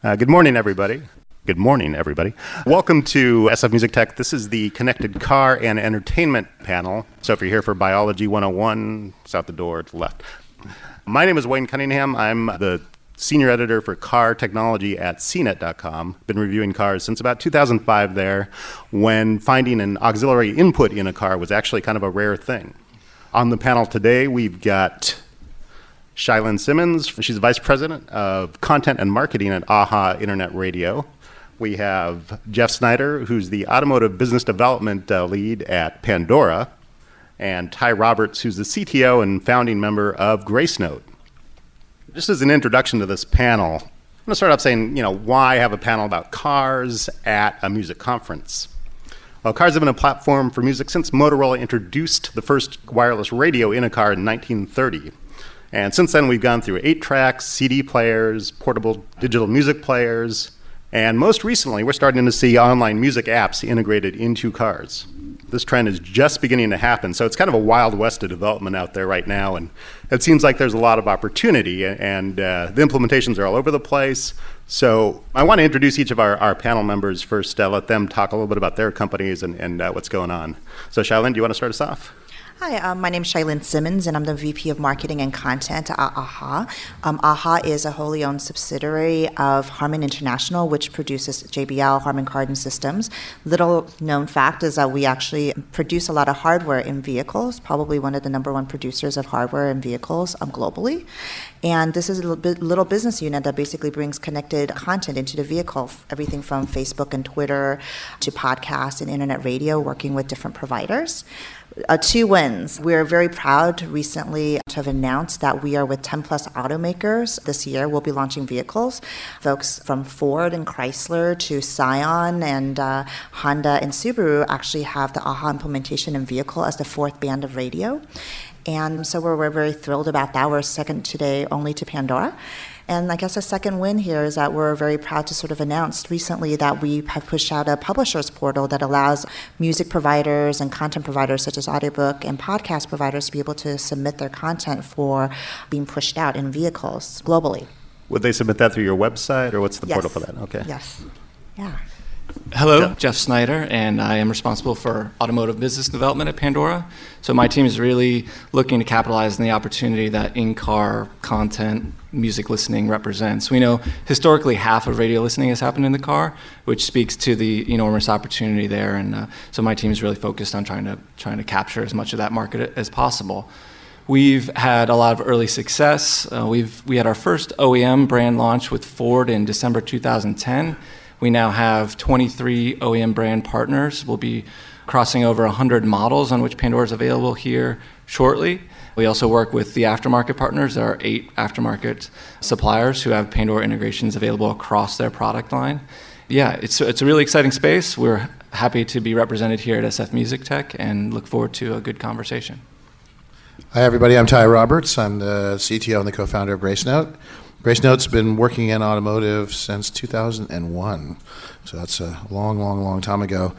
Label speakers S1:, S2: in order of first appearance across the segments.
S1: Uh, good morning, everybody. Good morning, everybody. Welcome to SF Music Tech. This is the Connected Car and Entertainment panel. So if you're here for Biology 101, it's out the door to the left. My name is Wayne Cunningham. I'm the senior editor for car technology at cnet.com. Been reviewing cars since about 2005 there, when finding an auxiliary input in a car was actually kind of a rare thing. On the panel today, we've got Chia-Lin Simmons. She's Vice President of Content and Marketing at AHA Internet Radio. We have Geoff Snyder, who's the Automotive Business Development uh, Lead at Pandora, and Ty Roberts, who's the CTO and founding member of Gracenote. Just as an introduction to this panel, I'm going to start off saying, you know, why have a panel about cars at a music conference? Well, cars have been a platform for music since Motorola introduced the first wireless radio in a car in 1930. And since then, we've gone through eight tracks, CD players, portable digital music players, and most recently, we're starting to see online music apps integrated into cars. This trend is just beginning to happen, so it's kind of a wild west of development out there right now, and it seems like there's a lot of opportunity, and uh, the implementations are all over the place. So I want to introduce each of our, our panel members first, uh, let them talk a little bit about their companies and, and uh, what's going on. So, Chia-Lin, do you want to start us off?
S2: Hi, um, my name is Chia-Lin Simmons, and I'm the VP of Marketing and Content at AHA. Um, AHA is a wholly owned subsidiary of Harman International, which produces JBL, Harman Kardon Systems. Little known fact is that we actually produce a lot of hardware in vehicles, probably one of the number one producers of hardware in vehicles um, globally. And this is a little business unit that basically brings connected content into the vehicle, everything from Facebook and Twitter to podcasts and internet radio, working with different providers uh, two wins. We're very proud recently to have announced that we are with 10 plus automakers this year. We'll be launching vehicles. Folks from Ford and Chrysler to Scion and uh, Honda and Subaru actually have the AHA implementation in vehicle as the fourth band of radio. And so we're, we're very thrilled about that. We're second today only to Pandora. And I guess a second win here is that we're very proud to sort of announce recently that we have pushed out a publishers portal that allows music providers and content providers such as audiobook and podcast providers to be able to submit their content for being pushed out in vehicles globally.
S1: Would they submit that through your website or what's the
S2: yes.
S1: portal for that?
S2: Okay. Yes. Yeah.
S3: Hello, Geoff. Geoff Snyder, and I am responsible for automotive business development at Pandora. So my team is really looking to capitalize on the opportunity that in-car content, music listening represents. We know historically half of radio listening has happened in the car, which speaks to the enormous opportunity there. And uh, so my team is really focused on trying to trying to capture as much of that market as possible. We've had a lot of early success. Uh, we've we had our first OEM brand launch with Ford in December 2010 we now have 23 OEM brand partners. We'll be crossing over 100 models on which Pandora is available here shortly. We also work with the aftermarket partners. There are eight aftermarket suppliers who have Pandora integrations available across their product line. Yeah, it's, it's a really exciting space. We're happy to be represented here at SF Music Tech and look forward to a good conversation.
S4: Hi, everybody. I'm Ty Roberts. I'm the CTO and the co founder of Gracenote. Gracenote's been working in automotive since 2001. So that's a long, long, long time ago.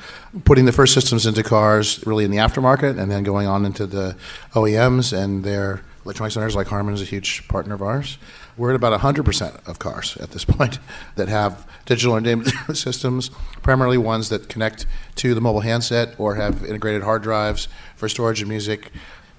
S4: Putting the first systems into cars really in the aftermarket and then going on into the OEMs and their electronic centers like Harman is a huge partner of ours. We're at about 100% of cars at this point that have digital entertainment systems, primarily ones that connect to the mobile handset or have integrated hard drives for storage of music.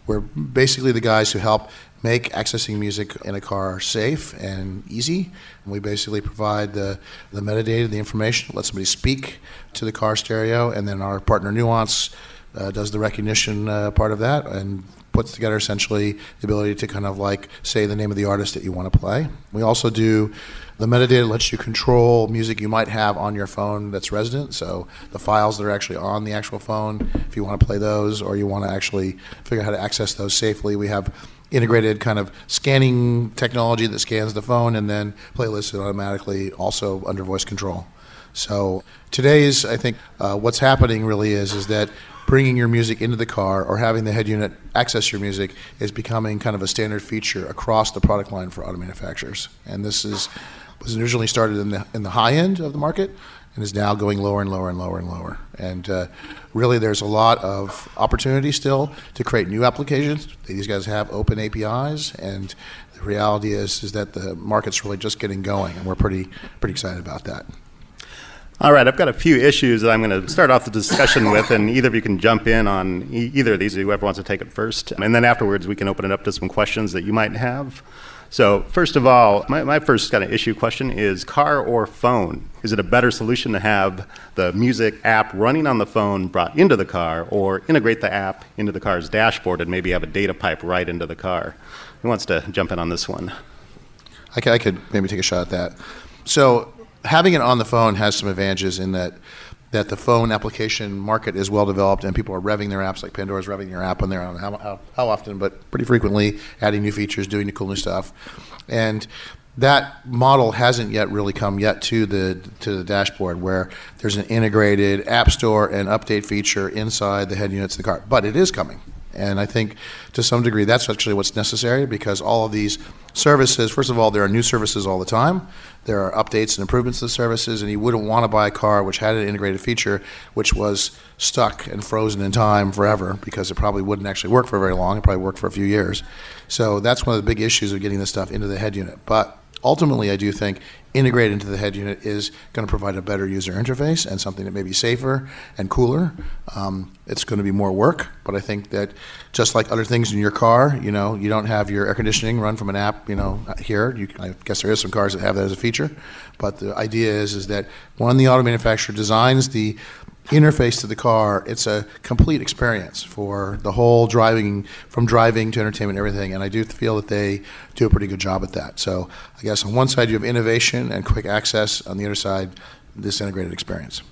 S4: We're basically the guys who help make accessing music in a car safe and easy. We basically provide the, the metadata, the information, let somebody speak to the car stereo, and then our partner Nuance uh, does the recognition uh, part of that and puts together essentially the ability to kind of like say the name of the artist that you want to play. We also do the metadata lets you control music you might have on your phone that's resident. So the files that are actually on the actual phone, if you want to play those or you want to actually figure out how to access those safely, we have integrated kind of scanning technology that scans the phone and then playlists it automatically also under voice control. So today's, I think, uh, what's happening really is is that bringing your music into the car or having the head unit access your music is becoming kind of a standard feature across the product line for auto manufacturers. And this is was originally started in the in the high end of the market and is now going lower and lower and lower and lower. And uh, really, there's a lot of opportunity still to create new applications. These guys have open APIs, and the reality is is that the market's really just getting going, and we're pretty pretty excited about that.
S1: All right, I've got a few issues that I'm going to start off the discussion with, and either of you can jump in on either of these, whoever wants to take it first. And then afterwards, we can open it up to some questions that you might have. So, first of all, my, my first kind of issue question is car or phone? Is it a better solution to have the music app running on the phone brought into the car, or integrate the app into the car's dashboard and maybe have a data pipe right into the car? Who wants to jump in on this one?
S4: I could, I could maybe take a shot at that. So, having it on the phone has some advantages in that that the phone application market is well developed and people are revving their apps like Pandora's revving their app on there. I don't know how, how, how often, but pretty frequently, adding new features, doing the cool new stuff. And that model hasn't yet really come yet to the to the dashboard where there's an integrated app store and update feature inside the head units of the car. But it is coming. And I think to some degree that's actually what's necessary because all of these services, first of all, there are new services all the time. There are updates and improvements to the services, and you wouldn't want to buy a car which had an integrated feature which was stuck and frozen in time forever because it probably wouldn't actually work for very long. It probably worked for a few years. So that's one of the big issues of getting this stuff into the head unit. But ultimately, I do think integrated into the head unit is going to provide a better user interface and something that may be safer and cooler. Um, it's going to be more work, but I think that just like other things in your car, you know, you don't have your air conditioning run from an app, you know, here. You, I guess there is some cars that have that as a feature, but the idea is is that when the auto manufacturer designs the interface to the car, it's a complete experience for the whole driving, from driving to entertainment everything. And I do feel that they do a pretty good job at that. So I guess on one side you have innovation and quick access, on the other side, this integrated experience.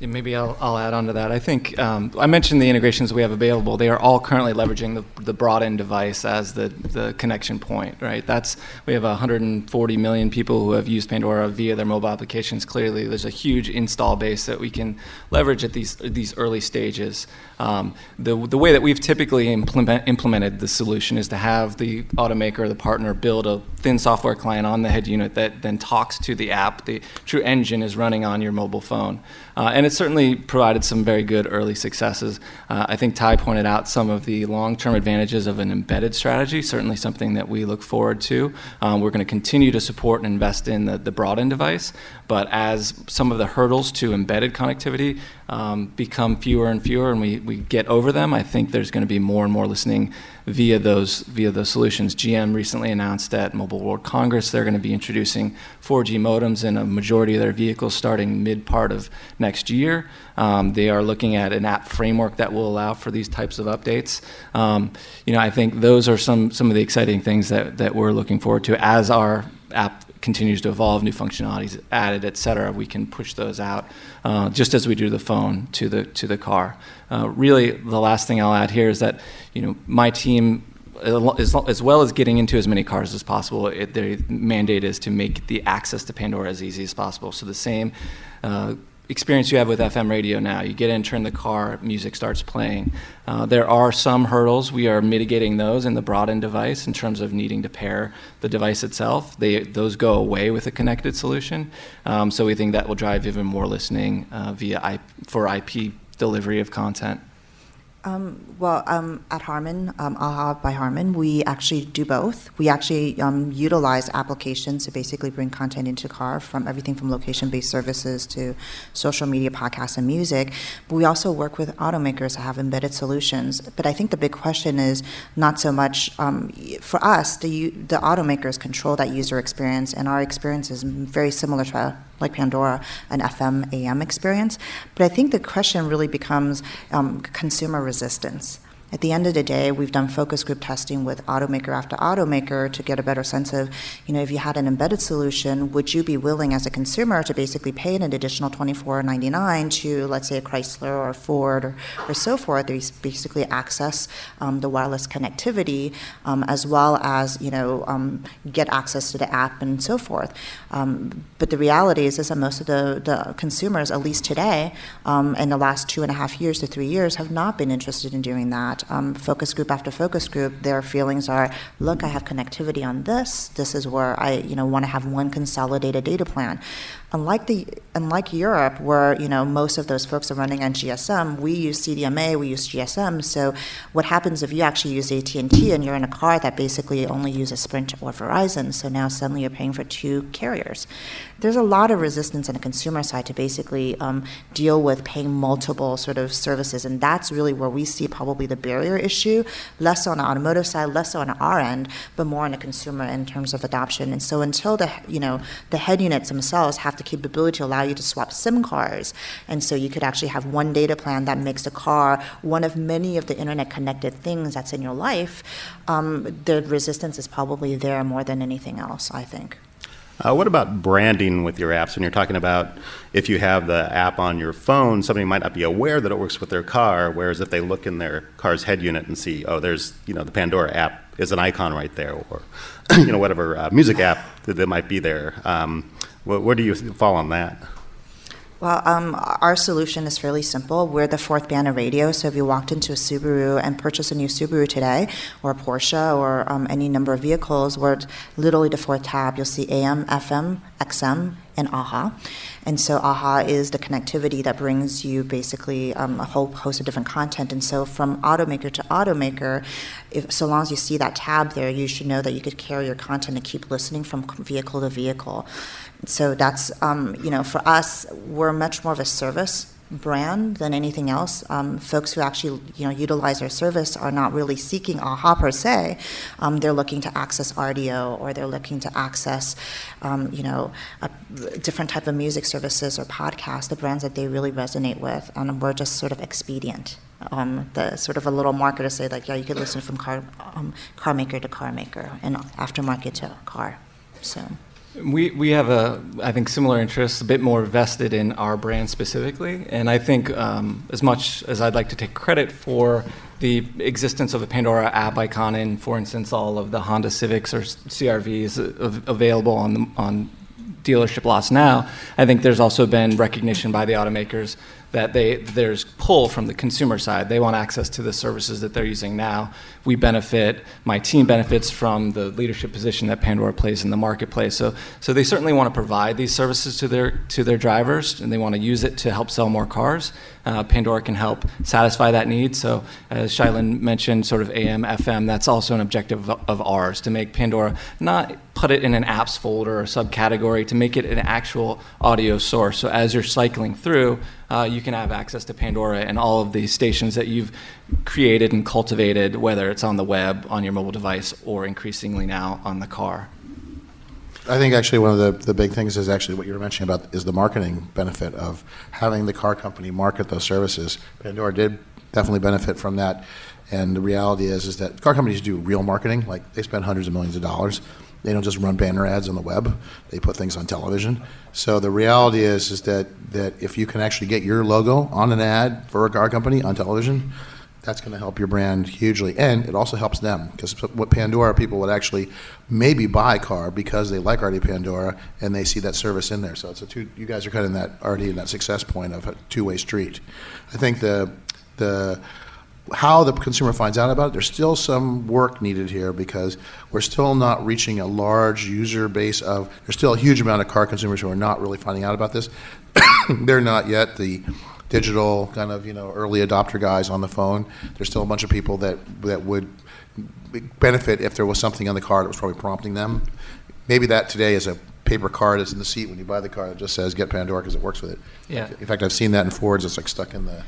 S3: Maybe I'll, I'll add on to that. I think um, I mentioned the integrations we have available. They are all currently leveraging the, the brought-in device as the, the connection point, right? That's we have 140 million people who have used Pandora via their mobile applications. Clearly, there's a huge install base that we can leverage at these these early stages. Um, the the way that we've typically implement, implemented the solution is to have the automaker, or the partner, build a thin software client on the head unit that then talks to the app. The true engine is running on your mobile phone. Uh, and it certainly provided some very good early successes. Uh, I think Ty pointed out some of the long term advantages of an embedded strategy, certainly something that we look forward to. Um, we're going to continue to support and invest in the, the brought-in device, but as some of the hurdles to embedded connectivity um, become fewer and fewer and we, we get over them, I think there's going to be more and more listening via those via those solutions. GM recently announced at Mobile World Congress they're going to be introducing 4G modems in a majority of their vehicles starting mid part of next year. Um, they are looking at an app framework that will allow for these types of updates. Um, you know, I think those are some some of the exciting things that that we're looking forward to as our app continues to evolve, new functionalities added, et cetera, we can push those out, uh, just as we do the phone to the to the car. Uh, really, the last thing I'll add here is that you know my team. As, as well as getting into as many cars as possible, it, their mandate is to make the access to Pandora as easy as possible. So the same uh, experience you have with FM radio now. You get in, turn the car, music starts playing. Uh, there are some hurdles. We are mitigating those in the brought-in device in terms of needing to pair the device itself. They, those go away with a connected solution. Um, so we think that will drive even more listening uh, via IP, for IP delivery of content.
S2: Um, well, um, at Harman, um, AHA by Harman, we actually do both. We actually um, utilize applications to basically bring content into car from everything from location-based services to social media, podcasts, and music. But we also work with automakers to have embedded solutions. But I think the big question is not so much um, for us. The the automakers control that user experience, and our experience is very similar to like Pandora, an FM AM experience. But I think the question really becomes um, consumer resistance. At the end of the day, we've done focus group testing with automaker after automaker to get a better sense of, you know, if you had an embedded solution, would you be willing as a consumer to basically pay an additional $24.99 to, let's say, a Chrysler or Ford or, or so forth, to basically access um, the wireless connectivity um, as well as, you know, um, get access to the app and so forth. Um, but the reality is, is that most of the, the consumers, at least today, um, in the last two and a half years to three years, have not been interested in doing that um, focus group after focus group, their feelings are, look, I have connectivity on this. This is where I, you know, want to have one consolidated data plan. Unlike the unlike Europe, where you know most of those folks are running on GSM, we use CDMA, we use GSM. So, what happens if you actually use AT and T and you're in a car that basically only uses Sprint or Verizon? So now suddenly you're paying for two carriers. There's a lot of resistance on the consumer side to basically um, deal with paying multiple sort of services, and that's really where we see probably the barrier issue, less on the automotive side, less on our end, but more on the consumer in terms of adoption. And so until the you know the head units themselves have the capability to allow you to swap SIM cards, and so you could actually have one data plan that makes the car one of many of the internet connected things that's in your life. Um, the resistance is probably there more than anything else. I think.
S1: Uh, what about branding with your apps? When you're talking about if you have the app on your phone, somebody might not be aware that it works with their car. Whereas if they look in their car's head unit and see, oh, there's you know the Pandora app is an icon right there, or you know whatever uh, music app that, that, might be there. Um, where, where do you fall on that?
S2: Well, um, our solution is fairly simple. We're the fourth band of radio, so if you walked into a Subaru and purchased a new Subaru today, or a Porsche, or um, any number of vehicles, we're literally the fourth tab. You'll see AM, FM, XM, and AHA. And so AHA is the connectivity that brings you basically um, a whole host of different content. And so from automaker to automaker, if, so long as you see that tab there, you should know that you could carry your content and keep listening from vehicle to vehicle. So that's, um, you know, for us, we're much more of a service brand than anything else. Um, folks who actually, you know, utilize our service are not really seeking AHA per se. Um, they're looking to access Rdio or they're looking to access, um, you know, a different type of music services or podcasts, the brands that they really resonate with. And we're just sort of expedient. Um, the sort of a little marker to say like, yeah, you could listen from car, um, car maker to car maker and aftermarket to car. So.
S3: We, we have a, I think, similar interests, a bit more vested in our brand specifically. And I think, um, as much as I'd like to take credit for the existence of a Pandora app icon in, for instance, all of the Honda Civics or CRVs available on, the, on dealership lots now, I think there's also been recognition by the automakers that they, there's pull from the consumer side. They want access to the services that they're using now. We benefit, my team benefits from the leadership position that Pandora plays in the marketplace. So, so they certainly want to provide these services to their, to their drivers and they want to use it to help sell more cars. Uh, Pandora can help satisfy that need. So, as Chia-Lin mentioned, sort of AM, FM, that's also an objective of, of ours to make Pandora not put it in an apps folder or subcategory, to make it an actual audio source. So, as you're cycling through, uh, you can have access to Pandora and all of the stations that you've created and cultivated, whether it's on the web, on your mobile device, or increasingly now on the car.
S4: I think actually one of the, the big things is actually what you were mentioning about is the marketing benefit of having the car company market those services. Pandora did definitely benefit from that. And the reality is is that car companies do real marketing, like they spend hundreds of millions of dollars. They don't just run banner ads on the web; they put things on television. So the reality is is that that if you can actually get your logo on an ad for a car company on television, that's going to help your brand hugely, and it also helps them because what Pandora people would actually maybe buy car because they like already Pandora and they see that service in there. So it's a two. You guys are kind of in that already in that success point of a two-way street. I think the the how the consumer finds out about it, there's still some work needed here because we're still not reaching a large user base of. There's still a huge amount of car consumers who are not really finding out about this. They're not yet the digital kind of you know early adopter guys on the phone. There's still a bunch of people that that would benefit if there was something on the car that was probably prompting them. Maybe that today is a paper card that's in the seat when you buy the car that just says "Get Pandora" because it works with it.
S3: Yeah.
S4: In fact, I've seen that in Fords. It's like stuck in the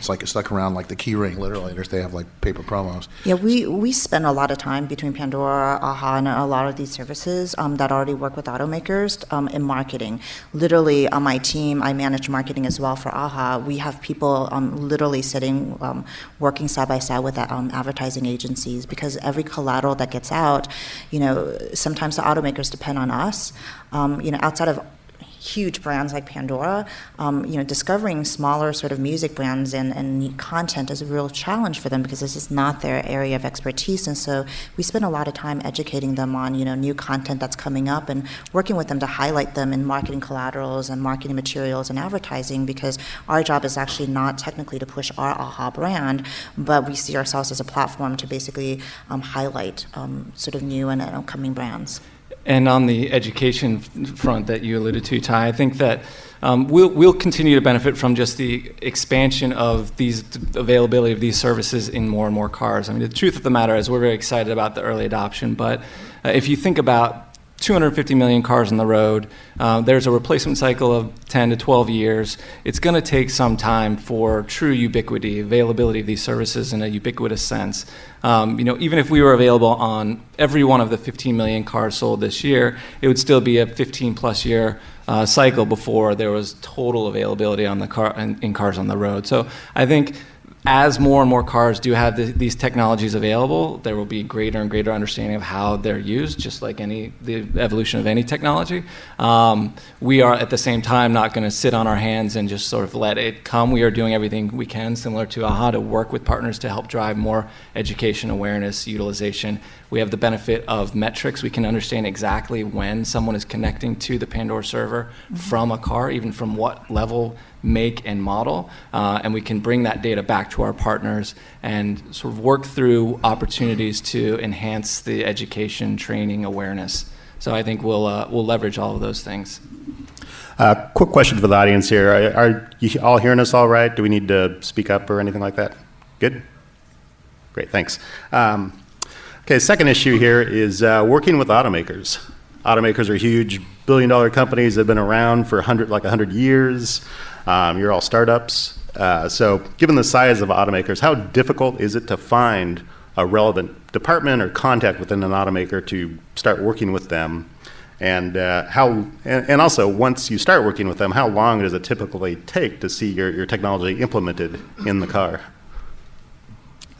S4: it's like it's stuck around like the key ring. Literally, they have like paper promos.
S2: Yeah, we, we spend a lot of time between Pandora, AHA, and a lot of these services um, that already work with automakers um, in marketing. Literally, on my team, I manage marketing as well for AHA. We have people um, literally sitting, um, working side by side with um, advertising agencies because every collateral that gets out, you know, sometimes the automakers depend on us. Um, you know, outside of huge brands like Pandora, um, you know, discovering smaller sort of music brands and, and content is a real challenge for them because this is not their area of expertise. And so we spend a lot of time educating them on, you know, new content that's coming up and working with them to highlight them in marketing collaterals and marketing materials and advertising because our job is actually not technically to push our AHA brand, but we see ourselves as a platform to basically um, highlight um, sort of new and upcoming brands.
S3: And on the education front that you alluded to, Ty, I think that um, we'll, we'll continue to benefit from just the expansion of these availability of these services in more and more cars. I mean, the truth of the matter is we're very excited about the early adoption, but uh, if you think about 250 million cars on the road. Uh, there's a replacement cycle of 10 to 12 years. It's going to take some time for true ubiquity, availability of these services in a ubiquitous sense. Um, you know, even if we were available on every one of the 15 million cars sold this year, it would still be a 15 plus year uh, cycle before there was total availability on the car in, in cars on the road. So I think as more and more cars do have the, these technologies available, there will be greater and greater understanding of how they're used, just like any the evolution of any technology. Um, we are at the same time not going to sit on our hands and just sort of let it come. We are doing everything we can, similar to AHA, to work with partners to help drive more education, awareness, utilization. We have the benefit of metrics. We can understand exactly when someone is connecting to the Pandora server mm-hmm. from a car, even from what level make and model, uh, and we can bring that data back to our partners and sort of work through opportunities to enhance the education, training, awareness. So I think we'll uh, we'll leverage all of those things.
S1: Uh, quick question for the audience here: are, are, you all hearing us all right? Do we need to speak up or anything like that? Good. Great. Thanks. Um, okay. Second issue here is uh, working with automakers. Automakers are huge billion-dollar companies that have been around for 100, like 100 years. Um, you're all startups. Uh, so, given the size of automakers, how difficult is it to find a relevant department or contact within an automaker to start working with them? And uh, how, and, and, also once you start working with them, how long does it typically take to see your, your technology implemented in the car?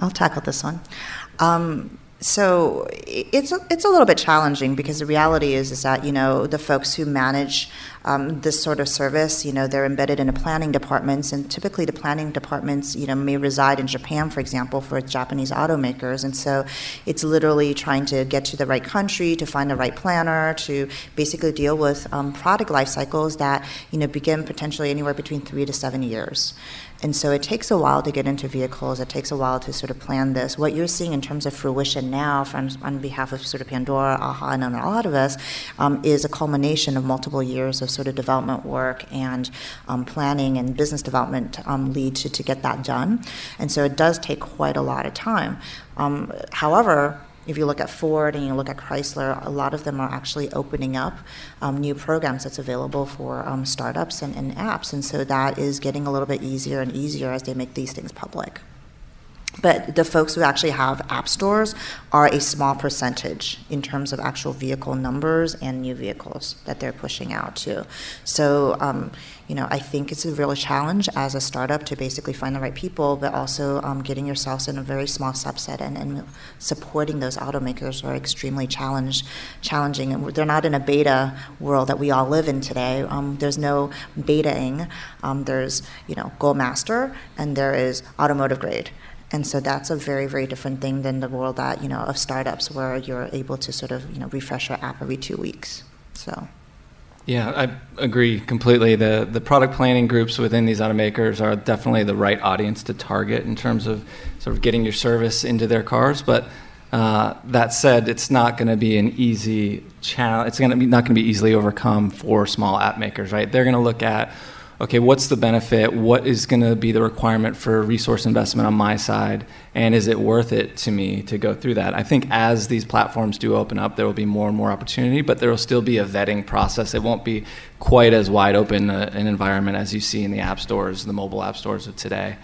S2: I'll tackle this one. Um, so it's a, it's a little bit challenging because the reality is is that you know the folks who manage um, this sort of service you know they're embedded in the planning departments and typically the planning departments you know may reside in Japan for example for Japanese automakers. And so it's literally trying to get to the right country to find the right planner to basically deal with um, product life cycles that you know begin potentially anywhere between three to seven years and so it takes a while to get into vehicles. It takes a while to sort of plan this. What you're seeing in terms of fruition now, from on behalf of sort of Pandora, AHA, and a lot of us, um, is a culmination of multiple years of sort of development work and um, planning and business development um, lead to, to get that done. And so it does take quite a lot of time. Um, however, if you look at Ford and you look at Chrysler, a lot of them are actually opening up um, new programs that's available for um, startups and, and apps. And so that is getting a little bit easier and easier as they make these things public. But the folks who actually have app stores are a small percentage in terms of actual vehicle numbers and new vehicles that they're pushing out to. So, um, you know, I think it's a real challenge as a startup to basically find the right people, but also um, getting yourselves in a very small subset and, and supporting those automakers are extremely challenge, challenging. And they're not in a beta world that we all live in today. Um, there's no betaing. Um, there's, you know, Gold Master and there is automotive grade and so that's a very very different thing than the world that you know of startups where you're able to sort of you know refresh your app every two weeks so
S3: yeah i agree completely the the product planning groups within these automakers are definitely the right audience to target in terms of sort of getting your service into their cars but uh, that said, it's not going to be an easy challenge. It's going to be not going to be easily overcome for small app makers, right? They're going to look at okay, what's the benefit? What is going to be the requirement for resource investment on my side? And is it worth it to me to go through that? I think as these platforms do open up, there will be more and more opportunity, but there will still be a vetting process. It won't be quite as wide open uh, an environment as you see in the app stores, the mobile app stores of today.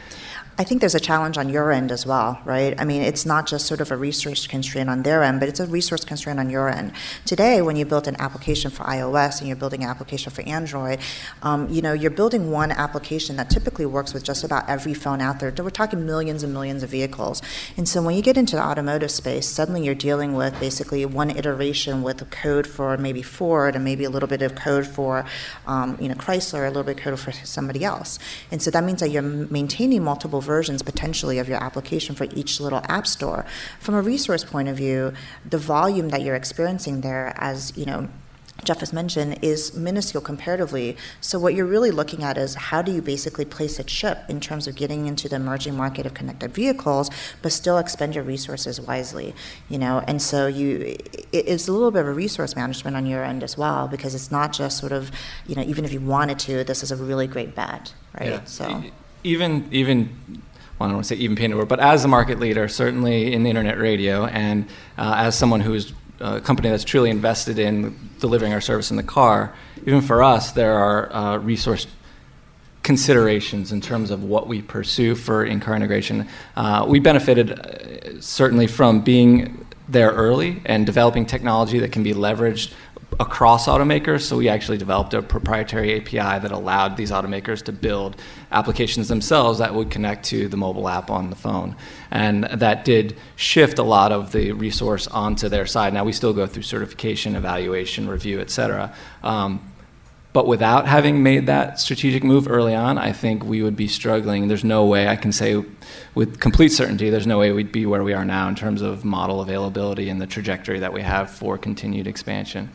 S2: I think there's a challenge on your end as well, right? I mean, it's not just sort of a resource constraint on their end, but it's a resource constraint on your end. Today, when you build an application for iOS and you're building an application for Android, um, you know, you're building one application that typically works with just about every phone out there. We're talking millions and millions of vehicles. And so when you get into the automotive space, suddenly you're dealing with basically one iteration with code for maybe Ford and maybe a little bit of code for, um, you know, Chrysler, a little bit of code for somebody else. And so that means that you're maintaining multiple versions potentially of your application for each little app store. From a resource point of view, the volume that you're experiencing there as, you know, Geoff has mentioned is minuscule comparatively. So what you're really looking at is how do you basically place a chip in terms of getting into the emerging market of connected vehicles, but still expend your resources wisely, you know. And so you, it's a little bit of a resource management on your end as well because it's not just sort of, you know, even if you wanted to, this is a really great bet, right?
S3: Yeah. So even even well, I don't want to say even Pandora, but as a market leader, certainly in internet radio, and uh, as someone who is a company that's truly invested in delivering our service in the car, even for us, there are uh, resource considerations in terms of what we pursue for in-car integration. Uh, we benefited uh, certainly from being there early and developing technology that can be leveraged across automakers. So we actually developed a proprietary API that allowed these automakers to build applications themselves that would connect to the mobile app on the phone. And that did shift a lot of the resource onto their side. Now we still go through certification, evaluation, review, et cetera. Um, but without having made that strategic move early on, I think we would be struggling. There's no way I can say with complete certainty, there's no way we'd be where we are now in terms of model availability and the trajectory that we have for continued expansion.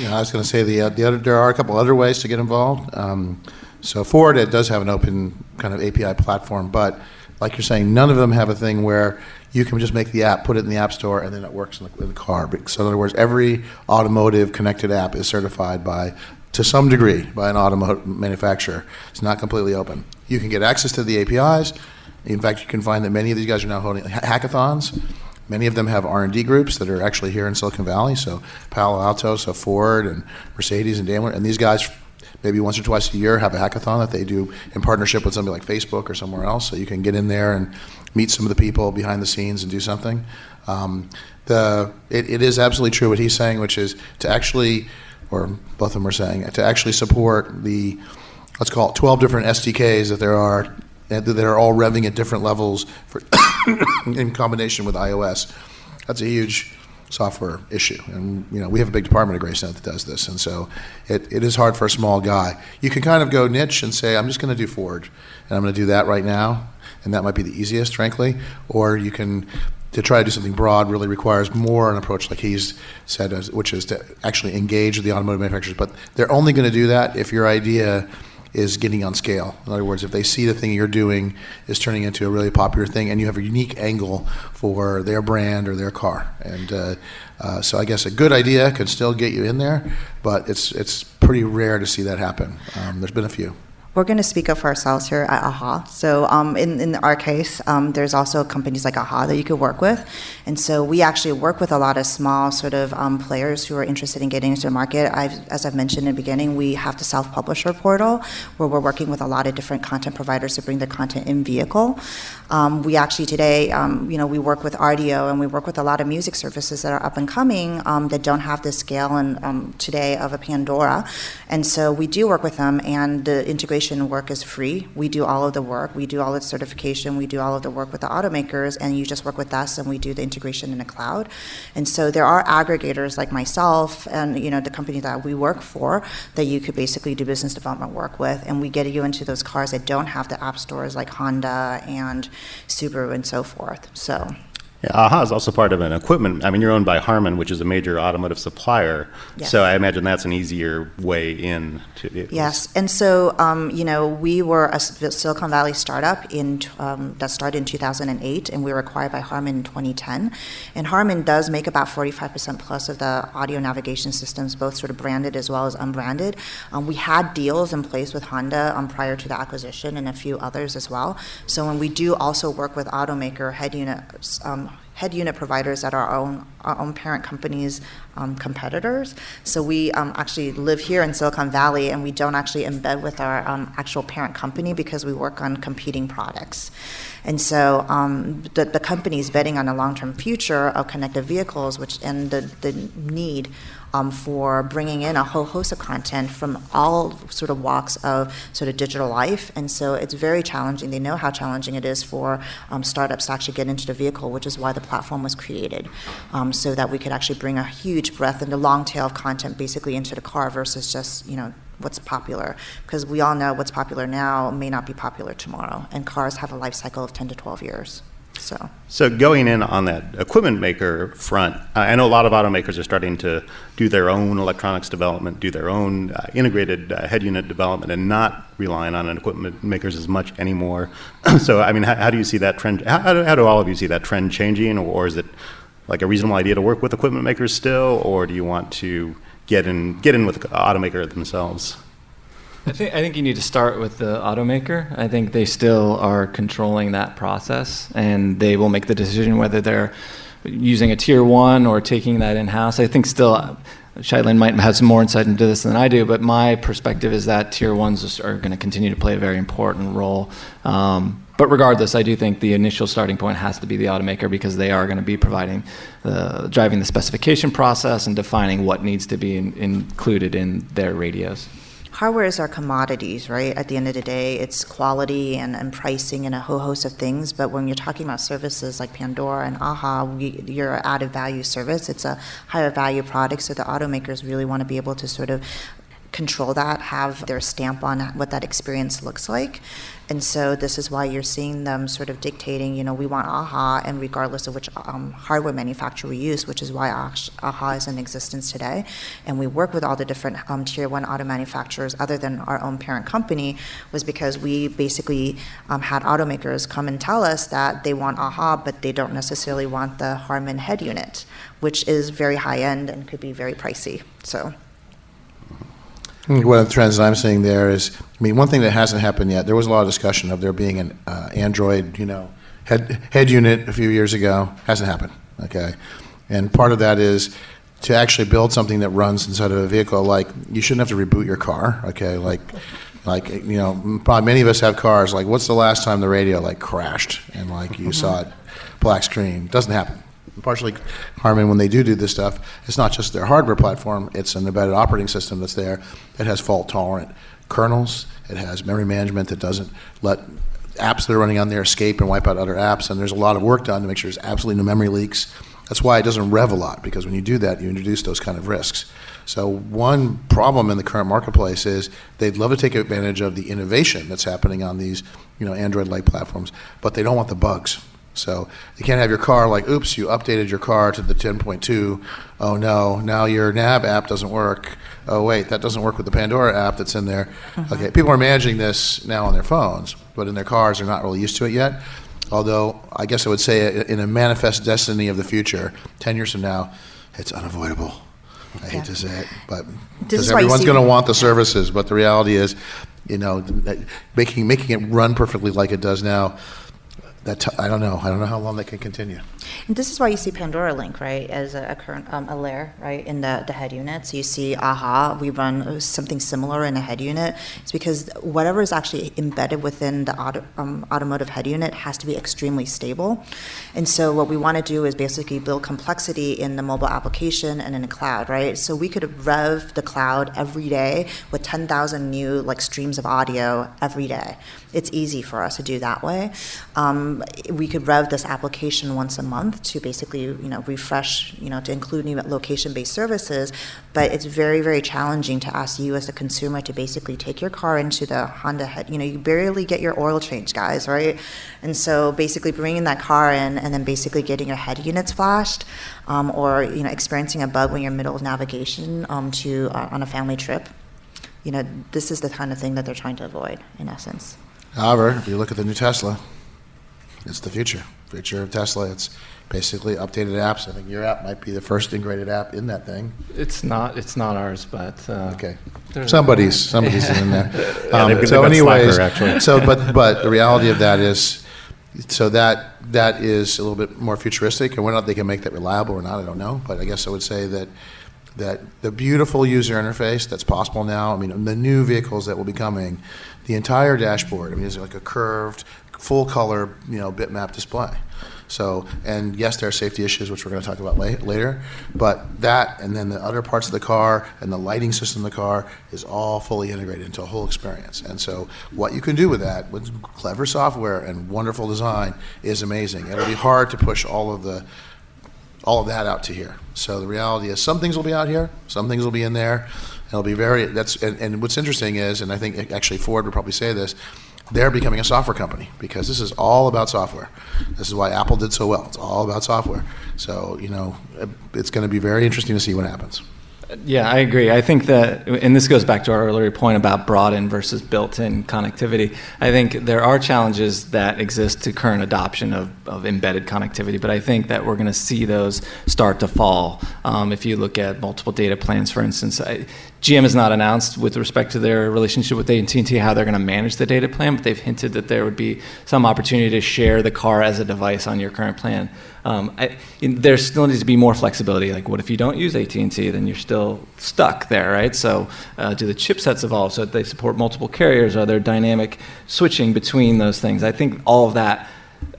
S4: Yeah, I was going to say the, uh, the other, there are a couple other ways to get involved. Um, so Ford it does have an open kind of API platform, but like you're saying, none of them have a thing where you can just make the app, put it in the app store, and then it works in the, in the car. So in other words, every automotive connected app is certified by, to some degree, by an automotive manufacturer. It's not completely open. You can get access to the APIs. In fact, you can find that many of these guys are now holding hackathons Many of them have R&D groups that are actually here in Silicon Valley. So Palo Alto, so Ford and Mercedes and Daimler, and these guys maybe once or twice a year have a hackathon that they do in partnership with somebody like Facebook or somewhere else. So you can get in there and meet some of the people behind the scenes and do something. Um, the it, it is absolutely true what he's saying, which is to actually, or both of them are saying, to actually support the let's call it 12 different SDKs that there are that are all revving at different levels for in combination with iOS. That's a huge software issue. And you know, we have a big department at Gracenote that does this, and so it, it is hard for a small guy. You can kind of go niche and say, I'm just going to do Ford, and I'm going to do that right now, and that might be the easiest, frankly. Or you can to try to do something broad really requires more an approach like he's said, which is to actually engage the automotive manufacturers. But they're only going to do that if your idea is getting on scale. In other words, if they see the thing you're doing is turning into a really popular thing, and you have a unique angle for their brand or their car, and uh, uh, so I guess a good idea could still get you in there, but it's it's pretty rare to see that happen. Um, there's been a few
S2: we're going to speak up for ourselves here at AHA. So um, in, in our case, um, there's also companies like AHA that you could work with. And so we actually work with a lot of small sort of um, players who are interested in getting into the market. I've, as I've mentioned in the beginning, we have the self-publisher portal where we're working with a lot of different content providers to bring their content in vehicle. Um, we actually today, um, you know, we work with Rdio and we work with a lot of music services that are up and coming um, that don't have the scale and today of a Pandora. And so we do work with them and the integration work is free. We do all of the work. We do all of the certification. We do all of the work with the automakers, and you just work with us, and we do the integration in the cloud. And so there are aggregators like myself and you know the company that we work for that you could basically do business development work with, and we get you into those cars that don't have the app stores like Honda and Subaru and so forth. So.
S1: Yeah, AHA is also part of an equipment. I mean, you're owned by Harman, which is a major automotive supplier. Yes. So I imagine that's an easier way in to
S2: it. Yes, and so um, you know we were a Silicon Valley startup in um, that started in 2008, and we were acquired by Harman in 2010. And Harman does make about 45% plus of the audio navigation systems, both sort of branded as well as unbranded. Um, we had deals in place with Honda um, prior to the acquisition, and a few others as well. So when we do also work with automaker head units um, head unit providers at our own, our own parent companies' um, competitors. So we um, actually live here in Silicon Valley and we don't actually embed with our um, actual parent company because we work on competing products. And so um, the, the company is betting on a long term future of connected vehicles, which and the, the need um, for bringing in a whole host of content from all sort of walks of sort of digital life. And so it's very challenging. They know how challenging it is for um, startups to actually get into the vehicle, which is why the platform was created, um, so that we could actually bring a huge breadth and a long tail of content basically into the car versus just you know what's popular because we all know what's popular now may not be popular tomorrow and cars have a life cycle of 10 to 12 years so
S1: so going in on that equipment maker front i know a lot of automakers are starting to do their own electronics development do their own uh, integrated uh, head unit development and not relying on equipment makers as much anymore so i mean how, how, do you see that trend how, how do all of you see that trend changing or is it like a reasonable idea to work with equipment makers still or do you want to get in get in with the automaker themselves?
S3: I think I think you need to start with the automaker. I think they still are controlling that process, and they will make the decision whether they're using a tier one or taking that in house. I think still. Chia-Lin might have some more insight into this than I do, but my perspective is that tier ones are going to continue to play a very important role. Um, but regardless, I do think the initial starting point has to be the automaker because they are going to be providing, the, driving the specification process and defining what needs to be in, included in their radios.
S2: Hardware is our commodities, right? At the end of the day, it's quality and, and pricing and a whole host of things. But when you're talking about services like Pandora and AHA, we, you're an added value service. It's a higher value product, so the automakers really want to be able to sort of control that, have their stamp on what that experience looks like. And so this is why you're seeing them sort of dictating, you know, we want AHA, and regardless of which um, hardware manufacturer we use, which is why AHA is in existence today. And we work with all the different um, tier one auto manufacturers other than our own parent company, was because we basically um, had automakers come and tell us that they want AHA, but they don't necessarily want the Harman head unit, which is very high end and could be very pricey. So.
S4: One of the trends that I'm seeing there is, I mean, one thing that hasn't happened yet. There was a lot of discussion of there being an uh, Android, you know, head head unit a few years ago. Hasn't happened. Okay, and part of that is to actually build something that runs inside of a vehicle. Like you shouldn't have to reboot your car. Okay, like like you know, probably many of us have cars. Like, what's the last time the radio like crashed and like you saw it black screen? Doesn't happen partially Harman, when they do do this stuff, it's not just their hardware platform, it's an embedded operating system that's there that has fault tolerant kernels, it has memory management that doesn't let apps that are running on there escape and wipe out other apps, and there's a lot of work done to make sure there's absolutely no memory leaks. That's why it doesn't rev a lot, because when you do that, you introduce those kind of risks. So, one problem in the current marketplace is they'd love to take advantage of the innovation that's happening on these you know, Android like platforms, but they don't want the bugs so you can't have your car like, oops, you updated your car to the 10.2. Oh no, now your nav app doesn't work. Oh wait, that doesn't work with the Pandora app that's in there. Mm-hmm. Okay, people are managing this now on their phones, but in their cars, they're not really used to it yet. Although I guess I would say in a manifest destiny of the future, 10 years from now, it's unavoidable. I hate yeah. to say it, but because everyone's going to want the services. But the reality is, you know, making making it run perfectly like it does now that I don't know. I don't know how long that can continue.
S2: And this is why you see Pandora Link, right, as a, a current um, a layer, right, in the, the head unit. So you see AHA, we run something similar in a head unit. It's because whatever is actually embedded within the auto, um, automotive head unit has to be extremely stable. And so what we want to do is basically build complexity in the mobile application and in the cloud, right? So we could rev the cloud every day with 10,000 new like streams of audio every day. It's easy for us to do that way. Um, we could rev this application once a month to basically, you know, refresh, you know, to include new location-based services. But it's very, very challenging to ask you as a consumer to basically take your car into the Honda head. You know, you barely get your oil change, guys, right? And so basically bringing that car in and then basically getting your head units flashed, um, or you know, experiencing a bug when you're middle of navigation um, to uh, on a family trip. You know, this is the kind of thing that they're trying to avoid, in essence.
S4: However, if you look at the new Tesla, it's the future. Future of Tesla. It's basically updated apps. I think your app might be the first integrated app in that thing.
S3: It's not. It's not ours, but uh,
S4: okay. Somebody's somebody's in there. Um, so, anyways, so but but the reality of that is, so that that is a little bit more futuristic, and whether or not they can make that reliable or not, I don't know. But I guess I would say that that the beautiful user interface that's possible now. I mean, the new vehicles that will be coming, the entire dashboard. I mean, it's like a curved, full color, you know, bitmap display. So, and yes, there are safety issues, which we're going to talk about later, but that and then the other parts of the car and the lighting system of the car is all fully integrated into a whole experience. And so, what you can do with that, with clever software and wonderful design, is amazing. It'll be hard to push all of the all of that out to here. So the reality is, some things will be out here, some things will be in there. It'll be very. That's and, and what's interesting is, and I think actually Ford would probably say this they're becoming a software company because this is all about software. This is why Apple did so well. It's all about software. So, you know, it's going to be very interesting to see what happens.
S3: Yeah, I agree. I think that, and this goes back to our earlier point about brought-in versus built in connectivity. I think there are challenges that exist to current adoption of, of embedded connectivity, but I think that we're going to see those start to fall. Um, if you look at multiple data plans, for instance, I, GM has not announced with respect to their relationship with AT&T how they're going to manage the data plan, but they've hinted that there would be some opportunity to share the car as a device on your current plan. Um, I, there still needs to be more flexibility. Like, what if you don't use AT&T? Then you're still stuck there, right? So, uh, do the chipsets evolve so that they support multiple carriers? Are there dynamic switching between those things? I think all of that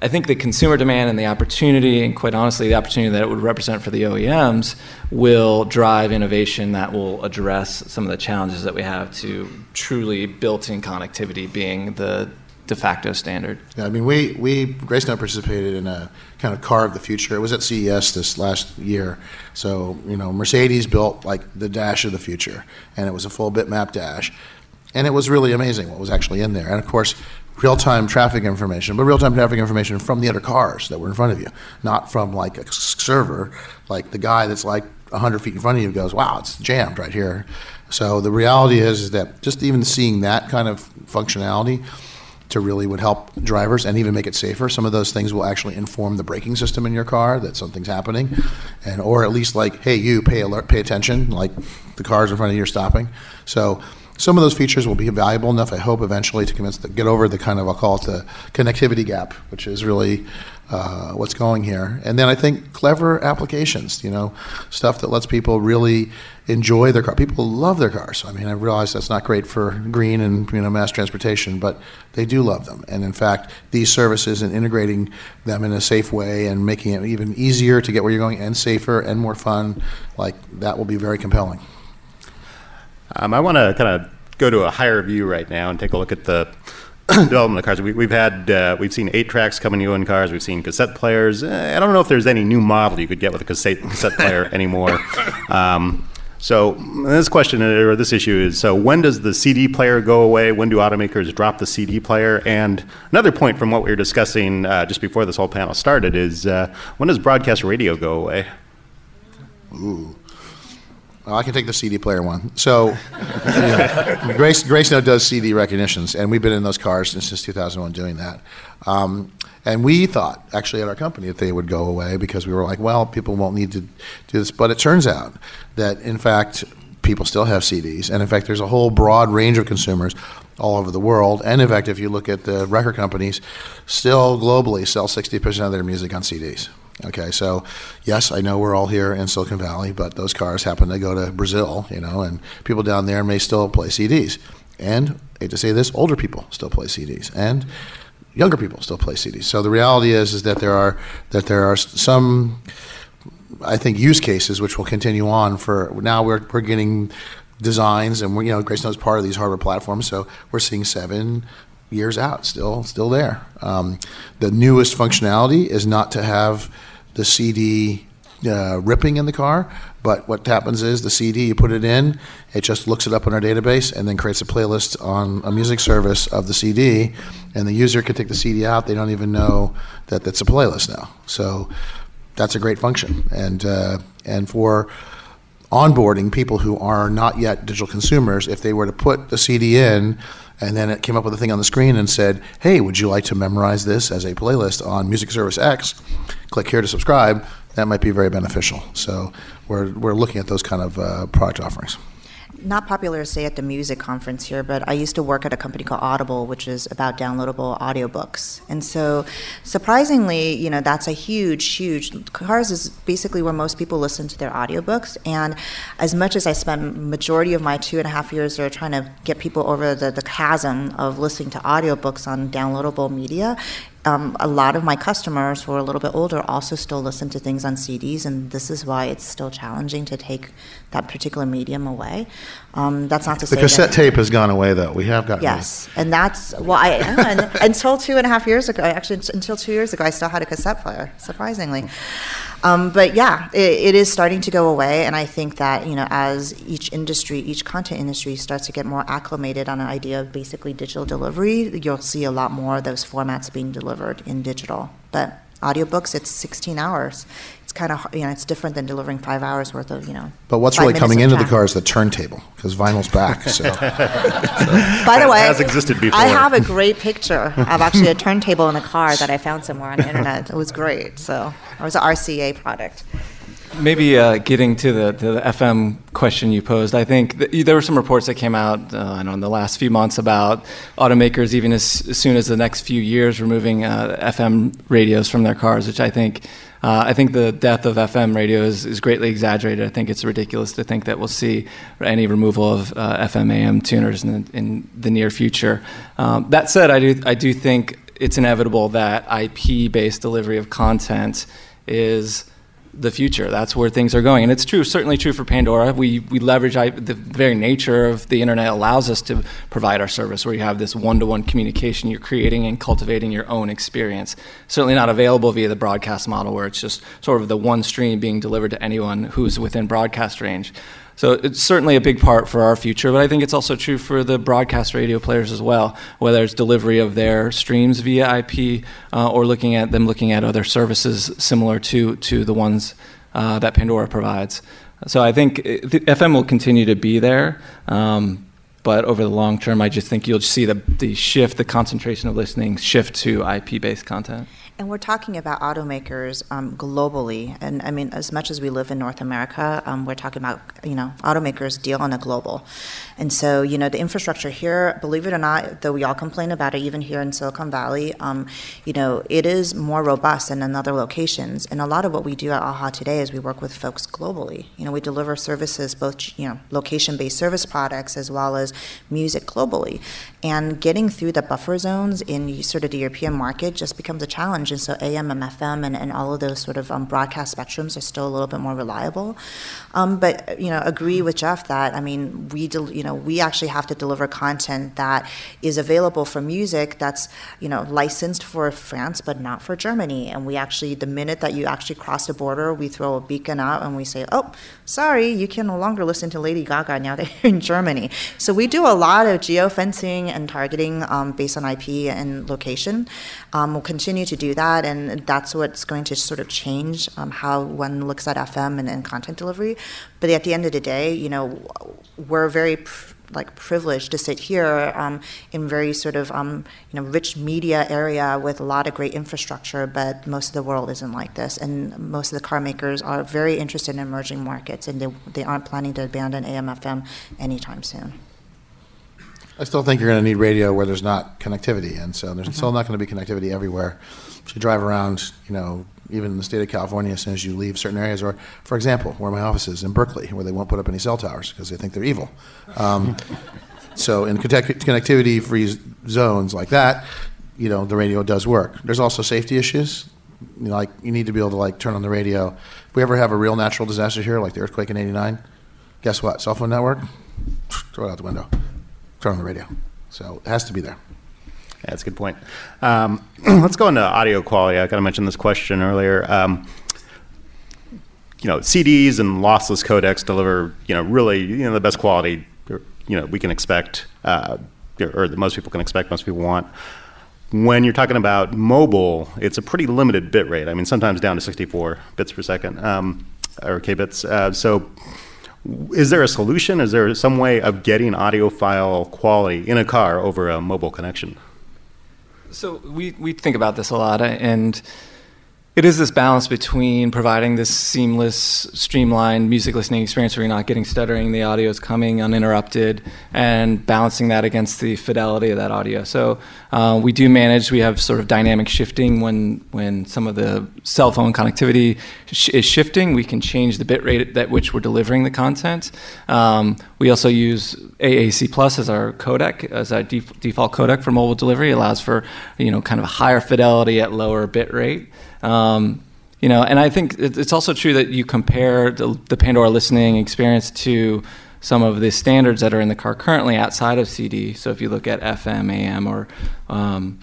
S3: I think the consumer demand and the opportunity, and quite honestly, the opportunity that it would represent for the OEMs, will drive innovation that will address some of the challenges that we have to truly built-in connectivity being the de facto standard.
S4: Yeah, I mean, we we Gracenote participated in a kind of car of the future. It was at CES this last year. So you know, Mercedes built like the dash of the future, and it was a full bitmap dash, and it was really amazing what was actually in there. And of course, real-time traffic information, but real-time traffic information from the other cars that were in front of you, not from like a server, like the guy that's like 100 feet in front of you goes, wow, it's jammed right here. So the reality is, is that just even seeing that kind of functionality to really would help drivers and even make it safer. Some of those things will actually inform the braking system in your car that something's happening, and or at least like, hey, you pay alert, pay attention, like the cars in front of you are stopping. So some of those features will be valuable enough, I hope, eventually to convince to get over the kind of I'll call it the connectivity gap, which is really uh, what's going here. And then I think clever applications, you know, stuff that lets people really enjoy their car. People love their cars. I mean, I realize that's not great for green and you know mass transportation, but they do love them. And in fact, these services and integrating them in a safe way and making it even easier to get where you're going and safer and more fun, like that will be very compelling.
S1: Um, I want to kind of go to a higher view right now and take a look at the development of cars. We, have had uh, we've seen eight tracks coming new in cars. We've seen cassette players. Uh, I don't know if there's any new model you could get with a cassette cassette player anymore. Um, so this question or this issue is: so when does the CD player go away? When do automakers drop the CD player? And another point from what we were discussing uh, just before this whole panel started is: uh, when does broadcast radio go away?
S4: Ooh. Well, I can take the CD player one. So, Grace, Gracenote does CD recognitions, and we've been in those cars since 2001 doing that. Um, and we thought, actually, at our company, that they would go away because we were like, well, people won't need to do this. But it turns out that, in fact, people still have CDs. And in fact, there's a whole broad range of consumers all over the world. And in fact, if you look at the record companies, still globally sell 60% of their music on CDs. Okay, so yes, I know we're all here in Silicon Valley, but those cars happen to go to Brazil, you know, and people down there may still play CDs. And hate to say this, older people still play CDs, and younger people still play CDs. So the reality is is that there are that there are some, I think, use cases which will continue on for now. We're we're getting designs, and we're you know Gracenote's part of these hardware platforms, so we're seeing seven, years out, still still there. Um, the newest functionality is not to have the CD uh, ripping in the car, but what happens is the CD you put it in, it just looks it up in our database and then creates a playlist on a music service of the CD, and the user can take the CD out. They don't even know that it's a playlist now. So that's a great function, and uh, and for onboarding people who are not yet digital consumers, if they were to put the CD in and then it came up with a thing on the screen and said, "Hey, would you like to memorize this as a playlist on Music Service X? Click here to subscribe." That might be very beneficial. So we're we're looking at those kind of uh, product offerings.
S2: Not popular to say at the music conference here, but I used to work at a company called Audible, which is about downloadable audiobooks. And so, surprisingly, you know, that's a huge, huge. Cars is basically where most people listen to their audiobooks. And as much as I spent majority of my two and a half years there trying to get people over the, the chasm of listening to audiobooks on downloadable media, um, a lot of my customers who are a little bit older also still listen to things on CDs, and this is why it's still challenging to take that particular medium away. Um, that's not to
S4: The
S2: say the
S4: cassette
S2: that,
S4: tape has gone away, though. We have gotten
S2: Yes, and that's well, I and, until two and a half years ago. Actually, until two years ago, I still had a cassette player. Surprisingly, um, but yeah, it, it is starting to go away, and I think that you know, as each industry, each content industry starts to get more acclimated on an idea of basically digital delivery, you'll see a lot more of those formats being delivered in digital. But audiobooks, it's 16 hours. It's kind of you know, it's different than delivering five hours worth of you know.
S4: But what's really coming
S2: of
S4: into the car is the turntable, because vinyl's back. So
S2: By the
S1: That
S2: way,
S1: has existed before.
S2: I have a great picture of actually a turntable in a car that I found somewhere on the internet. It was great. So it was an RCA product.
S3: Maybe uh, getting to the, to the FM question you posed, I think th- there were some reports that came out uh, I don't know, in the last few months about automakers, even as, as soon as the next few years, removing uh, FM radios from their cars, which I think. Uh, I think the death of FM radio is, is greatly exaggerated. I think it's ridiculous to think that we'll see any removal of uh, FM AM tuners in the, in the near future. Um, that said, I do I do think it's inevitable that IP-based delivery of content is the future. That's where things are going, and it's true. Certainly true for Pandora. We we leverage I, the very nature of the internet allows us to provide our service, where you have this one-to-one communication. You're creating and cultivating your own experience. Certainly not available via the broadcast model, where it's just sort of the one stream being delivered to anyone who's within broadcast range. So it's certainly a big part for our future, but I think it's also true for the broadcast radio players as well, whether it's delivery of their streams via IP uh, or looking at them looking at other services similar to to the ones uh, that Pandora provides. So I think the FM will continue to be there. Um, but over the long term, I just think you'll see the, the shift, the concentration of listening shift to IP based content.
S2: And we're talking about automakers um, globally, and I mean, as much as we live in North America, um, we're talking about you know automakers deal on a global, and so you know the infrastructure here, believe it or not, though we all complain about it, even here in Silicon Valley, um, you know it is more robust than in other locations. And a lot of what we do at AHA today is we work with folks globally. You know, we deliver services, both you know location-based service products as well as music globally, and getting through the buffer zones in sort of the European market just becomes a challenge. And so AM and FM and, and all of those sort of um, broadcast spectrums are still a little bit more reliable. Um, but you know, agree with Geoff that I mean, we del- you know we actually have to deliver content that is available for music that's you know licensed for France but not for Germany. And we actually, the minute that you actually cross the border, we throw a beacon out and we say, oh, sorry, you can no longer listen to Lady Gaga now that you're in Germany. So we do a lot of geofencing and targeting um, based on IP and location. Um, we'll continue to do that, and that's what's going to sort of change um, how one looks at FM and, and content delivery. But at the end of the day, you know, we're very pr- like privileged to sit here um, in very sort of um, you know rich media area with a lot of great infrastructure, but most of the world isn't like this, and most of the car makers are very interested in emerging markets, and they they aren't planning to abandon AM/FM anytime soon.
S4: I still think you're going to need radio where there's not connectivity, and so there's still not going to be connectivity everywhere. If you drive around, you know, even in the state of California, as soon as you leave certain areas, or, for example, where my office is in Berkeley, where they won't put up any cell towers because they think they're evil. Um, so in connect- connectivity-free zones like that, you know, the radio does work. There's also safety issues. You know, like you need to be able to like turn on the radio. If we ever have a real natural disaster here, like the earthquake in '89, guess what? Cell phone network, throw it out the window. Turn on the radio. So it has to be there.
S1: Yeah, that's a good point. Um, let's go into audio quality. I kind of mentioned this question earlier. Um, you know, CDs and lossless codecs deliver, you know, really, you know, the best quality, you know, we can expect, uh, or that most people can expect, most people want. When you're talking about mobile, it's a pretty limited bit rate. I mean, sometimes down to 64 bits per second, um, or kbits. Uh, so, is there a solution? Is there some way of getting audiophile quality in a car over a mobile connection?
S3: So we, we think about this a lot, and it is this balance between providing this seamless, streamlined music listening experience where you're not getting stuttering, the audio is coming uninterrupted, and balancing that against the fidelity of that audio. So uh, we do manage. We have sort of dynamic shifting when when some of the cell phone connectivity sh- is shifting. We can change the bit rate at which we're delivering the content. Um, we also use AAC Plus as our codec, as our def- default codec for mobile delivery. It allows for you know kind of a higher fidelity at lower bit rate. Um, you know, and I think it's also true that you compare the, the, Pandora listening experience to some of the standards that are in the car currently outside of CD. So if you look at FM, AM, or um,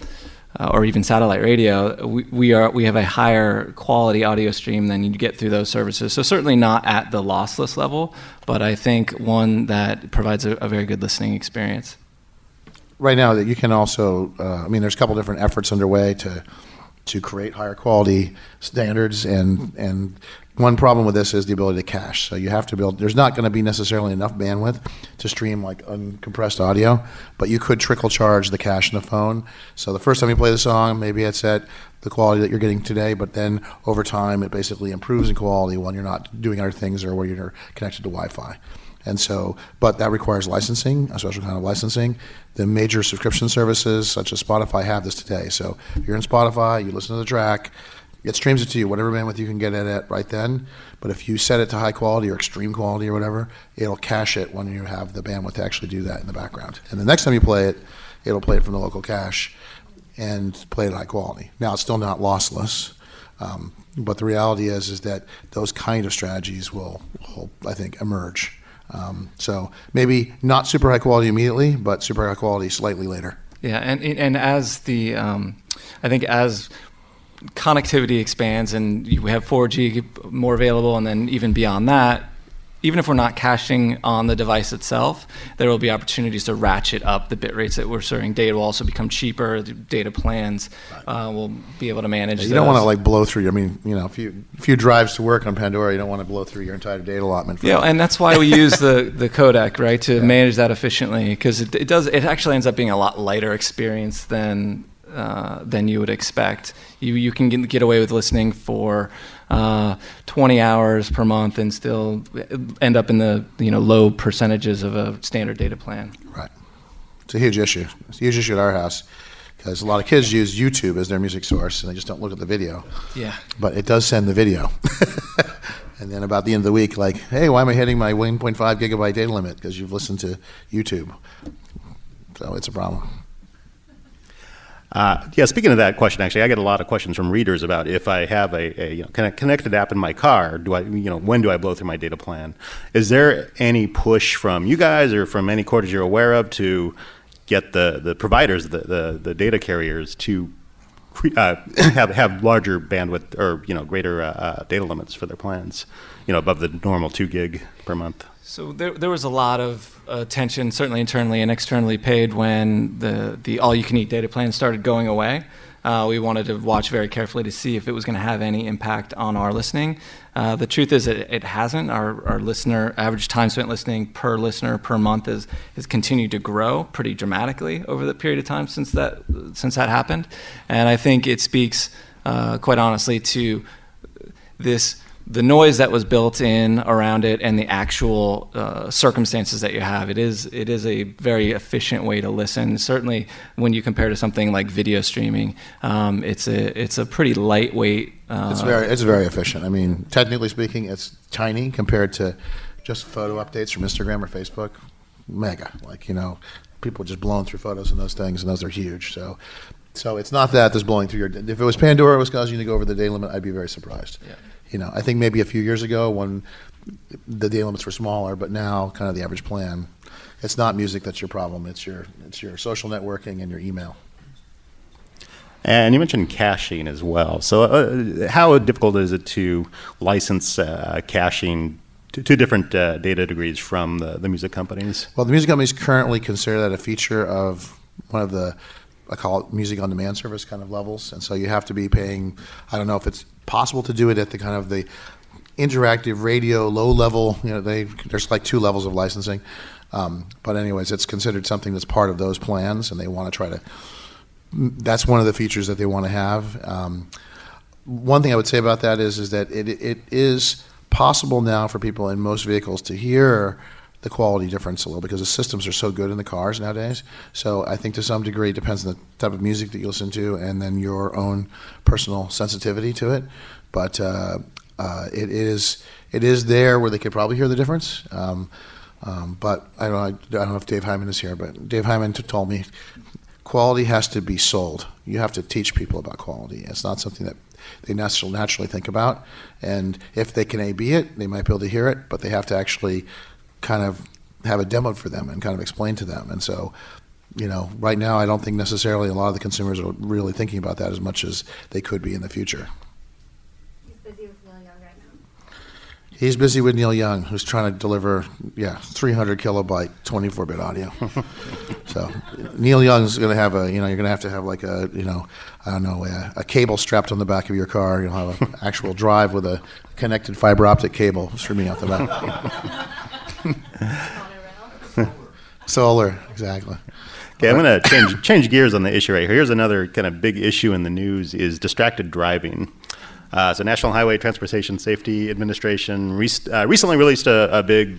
S3: uh, or even satellite radio, we, we, are we have a higher quality audio stream than you get through those services. So certainly not at the lossless level, but I think one that provides a, a very good listening experience.
S4: Right now, that you can also, uh, I mean, there's a couple different efforts underway to to create higher quality standards and and one problem with this is the ability to cache. So you have to build. There's not going to be necessarily enough bandwidth to stream like uncompressed audio, but you could trickle charge the cache in the phone. So the first time you play the song, maybe it's at the quality that you're getting today, but then over time it basically improves in quality when you're not doing other things or where you're connected to Wi-Fi. And so, but that requires licensing, a special kind of licensing. The major subscription services, such as Spotify, have this today. So if you're in Spotify, you listen to the track, it streams it to you, whatever bandwidth you can get it at right then. But if you set it to high quality or extreme quality or whatever, it'll cache it when you have the bandwidth to actually do that in the background. And the next time you play it, it'll play it from the local cache and play it high quality. Now, it's still not lossless. Um, but the reality is, is that those kind of strategies will, will I think, emerge um, so maybe not super high quality immediately, but super high quality slightly later.
S3: Yeah, and and as the um, I think as connectivity expands and you have 4G more available, and then even beyond that, even if we're not caching on the device itself, there will be opportunities to ratchet up the bit rates that we're serving. Data will also become cheaper. The data plans uh, will be able to manage.
S4: You
S3: those.
S4: don't want to like blow through. I mean, you know, if you if you drives to work on Pandora, you don't want to blow through your entire data allotment.
S3: yeah, and that's why we use the the codec, right, to yeah. manage that efficiently because it, it does. It actually ends up being a lot lighter experience than uh, than you would expect. You you can get away with listening for uh, 20 hours per month and still end up in the you know low percentages of a standard data plan.
S4: Right. It's a huge issue. It's a huge issue at our house because a lot of kids use YouTube as their music source and they just don't look at the video.
S3: Yeah.
S4: But it does send the video. and then about the end of the week, like, hey, why am I hitting my 1.5 gigabyte data limit? Because you've listened to YouTube. So it's a problem.
S1: Uh, yeah, speaking of that question, actually, I get a lot of questions from readers about if I have a, a you know, connected app in my car, do I, you know, when do I blow through my data plan? Is there any push from you guys or from any quarters you're aware of to get the, the providers, the, the, the data carriers, to uh, have have larger bandwidth or you know greater uh, uh, data limits for their plans, you know, above the normal two gig per month?
S3: So there, there was a lot of attention, certainly internally and externally, paid when the, the all-you-can-eat data plan started going away. Uh, we wanted to watch very carefully to see if it was going to have any impact on our listening. Uh, the truth is, it, it hasn't. Our, our listener average time spent listening per listener per month has has continued to grow pretty dramatically over the period of time since that since that happened, and I think it speaks uh, quite honestly to this the noise that was built in around it and the actual uh, circumstances that you have. It is it is a very efficient way to listen. Certainly, when you compare to something like video streaming, um, it's a it's a pretty lightweight.
S4: Uh, it's very it's very efficient. I mean, technically speaking, it's tiny compared to just photo updates from Instagram or Facebook. Mega, like you know, people just blowing through photos and those things, and those are huge. So. So it's not that that's blowing through your. If it was Pandora was causing you to go over the day limit, I'd be very surprised.
S3: Yeah.
S4: You know, I think maybe a few years ago when the day limits were smaller, but now kind of the average plan, it's not music that's your problem. It's your it's your social networking and your email.
S1: And you mentioned caching as well. So, uh, how difficult is it to license uh, caching to, to different uh, data degrees from the, the music companies?
S4: Well, the music companies currently consider that a feature of one of the I call it music on demand service kind of levels, and so you have to be paying. I don't know if it's possible to do it at the kind of the interactive radio low level. You know, they there's like two levels of licensing, um, but anyways, it's considered something that's part of those plans, and they want to try to. That's one of the features that they want to have. Um, one thing I would say about that is is that it it is possible now for people in most vehicles to hear the quality difference a little because the systems are so good in the cars nowadays. So I think to some degree it depends on the type of music that you listen to and then your own personal sensitivity to it. But uh, uh, it is it is there where they could probably hear the difference. Um, um, but I don't, know, I don't know if Dave Hyman is here, but Dave Hyman told me quality has to be sold. You have to teach people about quality. It's not something that they naturally, naturally think about. And if they can A/B it, they might be able to hear it, but they have to actually kind of have a demo for them and kind of explain to them. And so, you know, right now, I don't think necessarily a lot of the consumers are really thinking about that as much as they could be in the future. He's busy with Neil Young, right now. He's busy with Neil Young, who's trying to deliver, yeah, 300 kilobyte, 24 bit audio. so Neil Young's going to have a, you know, you're going to have to have like a, you know, I don't know, a, a cable strapped on the back of your car. You'll have an actual drive with a connected fiber optic cable streaming out the back. Solar, exactly.
S1: Okay, I'm going to change change gears on the issue right here. Here's another kind of big issue in the news: is distracted driving. Uh, so, National Highway Transportation Safety Administration re- uh, recently released a, a, big,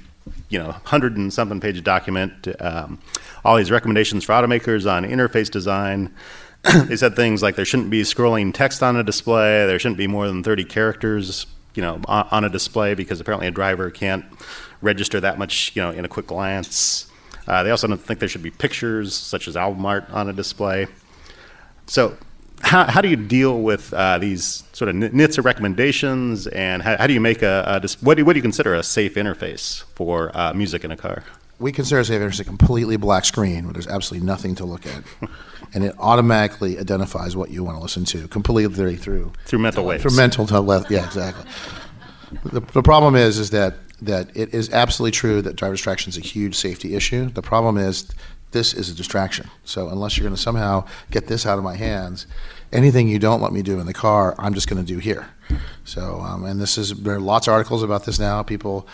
S1: you know, hundred and something page document. Um, all these recommendations for automakers on interface design. they said things like there shouldn't be scrolling text on a display. There shouldn't be more than 30 characters, you know, on, on a display because apparently a driver can't register that much, you know, in a quick glance. Uh, they also don't think there should be pictures such as album art on a display. So how, how do you deal with uh, these sort of NHTSA recommendations, and how, how do you make a, a what, do, what do you consider a safe interface for uh, music in a car?
S4: We consider a safe interface a completely black screen where there's absolutely nothing to look at, and it automatically identifies what you want to listen to completely through
S1: through mental waves.
S4: Through mental, to, yeah, exactly. the, the problem is is that that it is absolutely true that driver distraction is a huge safety issue. The problem is this is a distraction. So unless you're going to somehow get this out of my hands, anything you don't let me do in the car, I'm just going to do here. So um, and this is there are lots of articles about this now. People,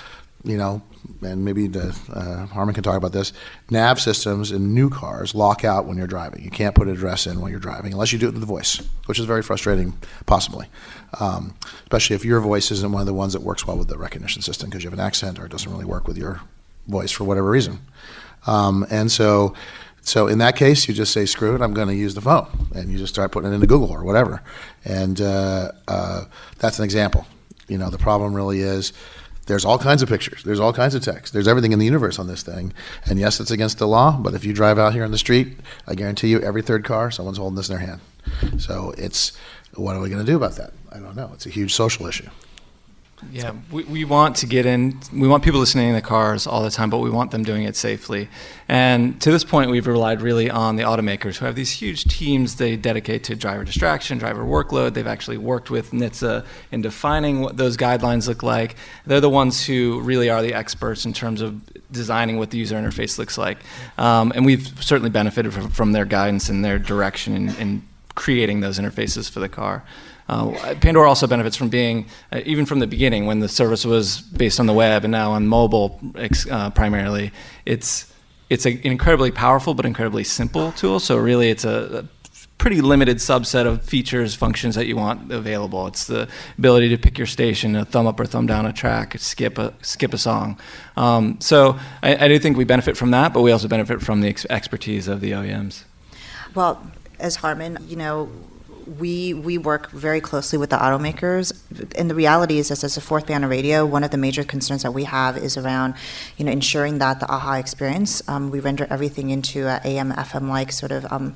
S4: you know, and maybe the, uh, Harman can talk about this. Nav systems in new cars lock out when you're driving. You can't put an address in while you're driving unless you do it with the voice, which is very frustrating, possibly. Um, especially if your voice isn't one of the ones that works well with the recognition system because you have an accent or it doesn't really work with your voice for whatever reason. Um, and so, so in that case, you just say, "Screw it! I'm going to use the phone," and you just start putting it into Google or whatever. And uh, uh, that's an example. You know, the problem really is there's all kinds of pictures, there's all kinds of text, there's everything in the universe on this thing. And yes, it's against the law, but if you drive out here on the street, I guarantee you, every third car, someone's holding this in their hand. So it's what are we going to do about that? I don't know. It's a huge social issue.
S3: Yeah, we, we want to get in, we want people listening in the cars all the time, but we want them doing it safely. And to this point, we've relied really on the automakers who have these huge teams they dedicate to driver distraction, driver workload. They've actually worked with NHTSA in defining what those guidelines look like. They're the ones who really are the experts in terms of designing what the user interface looks like. Um, and we've certainly benefited from, from, their guidance and their direction in, in creating those interfaces for the car. Uh, Pandora also benefits from being, uh, even from the beginning, when the service was based on the web and now on mobile uh, primarily, it's it's a, an incredibly powerful but incredibly simple tool. So really, it's a, a pretty limited subset of features, functions that you want available. It's the ability to pick your station, a thumb up or thumb down a track, skip a skip a song. Um, so I, I, do think we benefit from that, but we also benefit from the ex- expertise of the OEMs.
S2: Well, as Harman, you know, we we work very closely with the automakers, and the reality is, as a fourth band of radio, one of the major concerns that we have is around, you know, ensuring that the AHA experience. Um, we render everything into a AM FM like sort of um,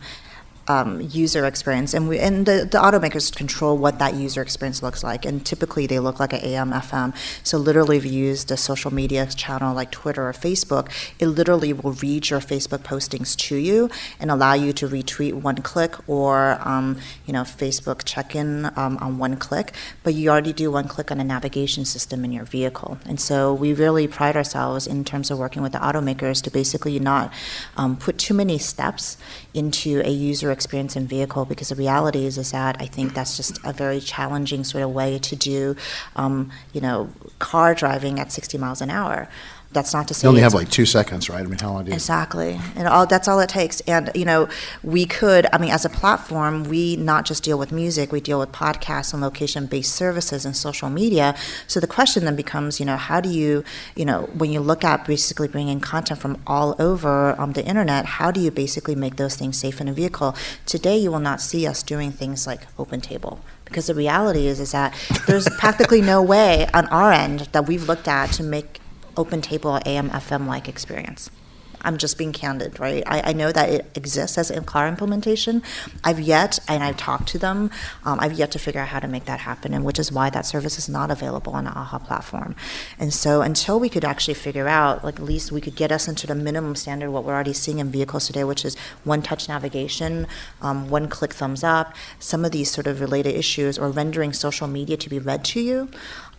S2: um, user experience, and we and the, the automakers control what that user experience looks like, and typically they look like an AM FM. So literally, if you use the social media channel like Twitter or Facebook, it literally will read your Facebook postings to you and allow you to retweet one click or um, you know Facebook check-in um, on one click. But you already do one click on a navigation system in your vehicle, and so we really pride ourselves in terms of working with the automakers to basically not um, put too many steps into a user experience in vehicle because the reality is is that I think that's just a very challenging sort of way to do, um, you know, car driving at 60 miles an hour. That's not to say
S4: You only have like two seconds, right? I mean, how long do you?
S2: Exactly. And all that's all it takes. And you know, we could I mean as a platform, we not just deal with music, we deal with podcasts and location-based services and social media. So the question then becomes, you know, how do you, you know, when you look at basically bringing content from all over um, the internet, how do you basically make those things safe in a vehicle? Today you will not see us doing things like OpenTable because the reality is is that there's practically no way on our end that we've looked at to make OpenTable AM FM like experience. I'm just being candid, right? I, I know that it exists as a car implementation. I've yet, and I've talked to them, um, I've yet to figure out how to make that happen, and which is why that service is not available on the AHA platform. And so until we could actually figure out, like at least we could get us into the minimum standard, what we're already seeing in vehicles today, which is one touch navigation, um, one click thumbs up, some of these sort of related issues, or rendering social media to be read to you,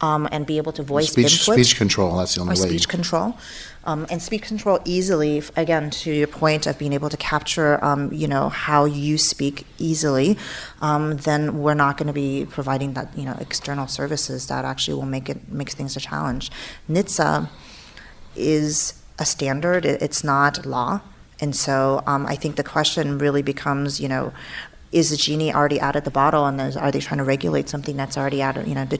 S2: um, and be able to voice
S4: speech,
S2: input
S4: speech control. That's the only
S2: or
S4: way.
S2: speech control. Um, and speech control easily, again, to your point of being able to capture, um, you know, how you speak easily, um, then we're not going to be providing that, you know, external services that actually will make it makes things a challenge. NHTSA is a standard; it's not law, and so um, I think the question really becomes, you know. Is the genie already out of the bottle, and are they trying to regulate something that's already out of you know the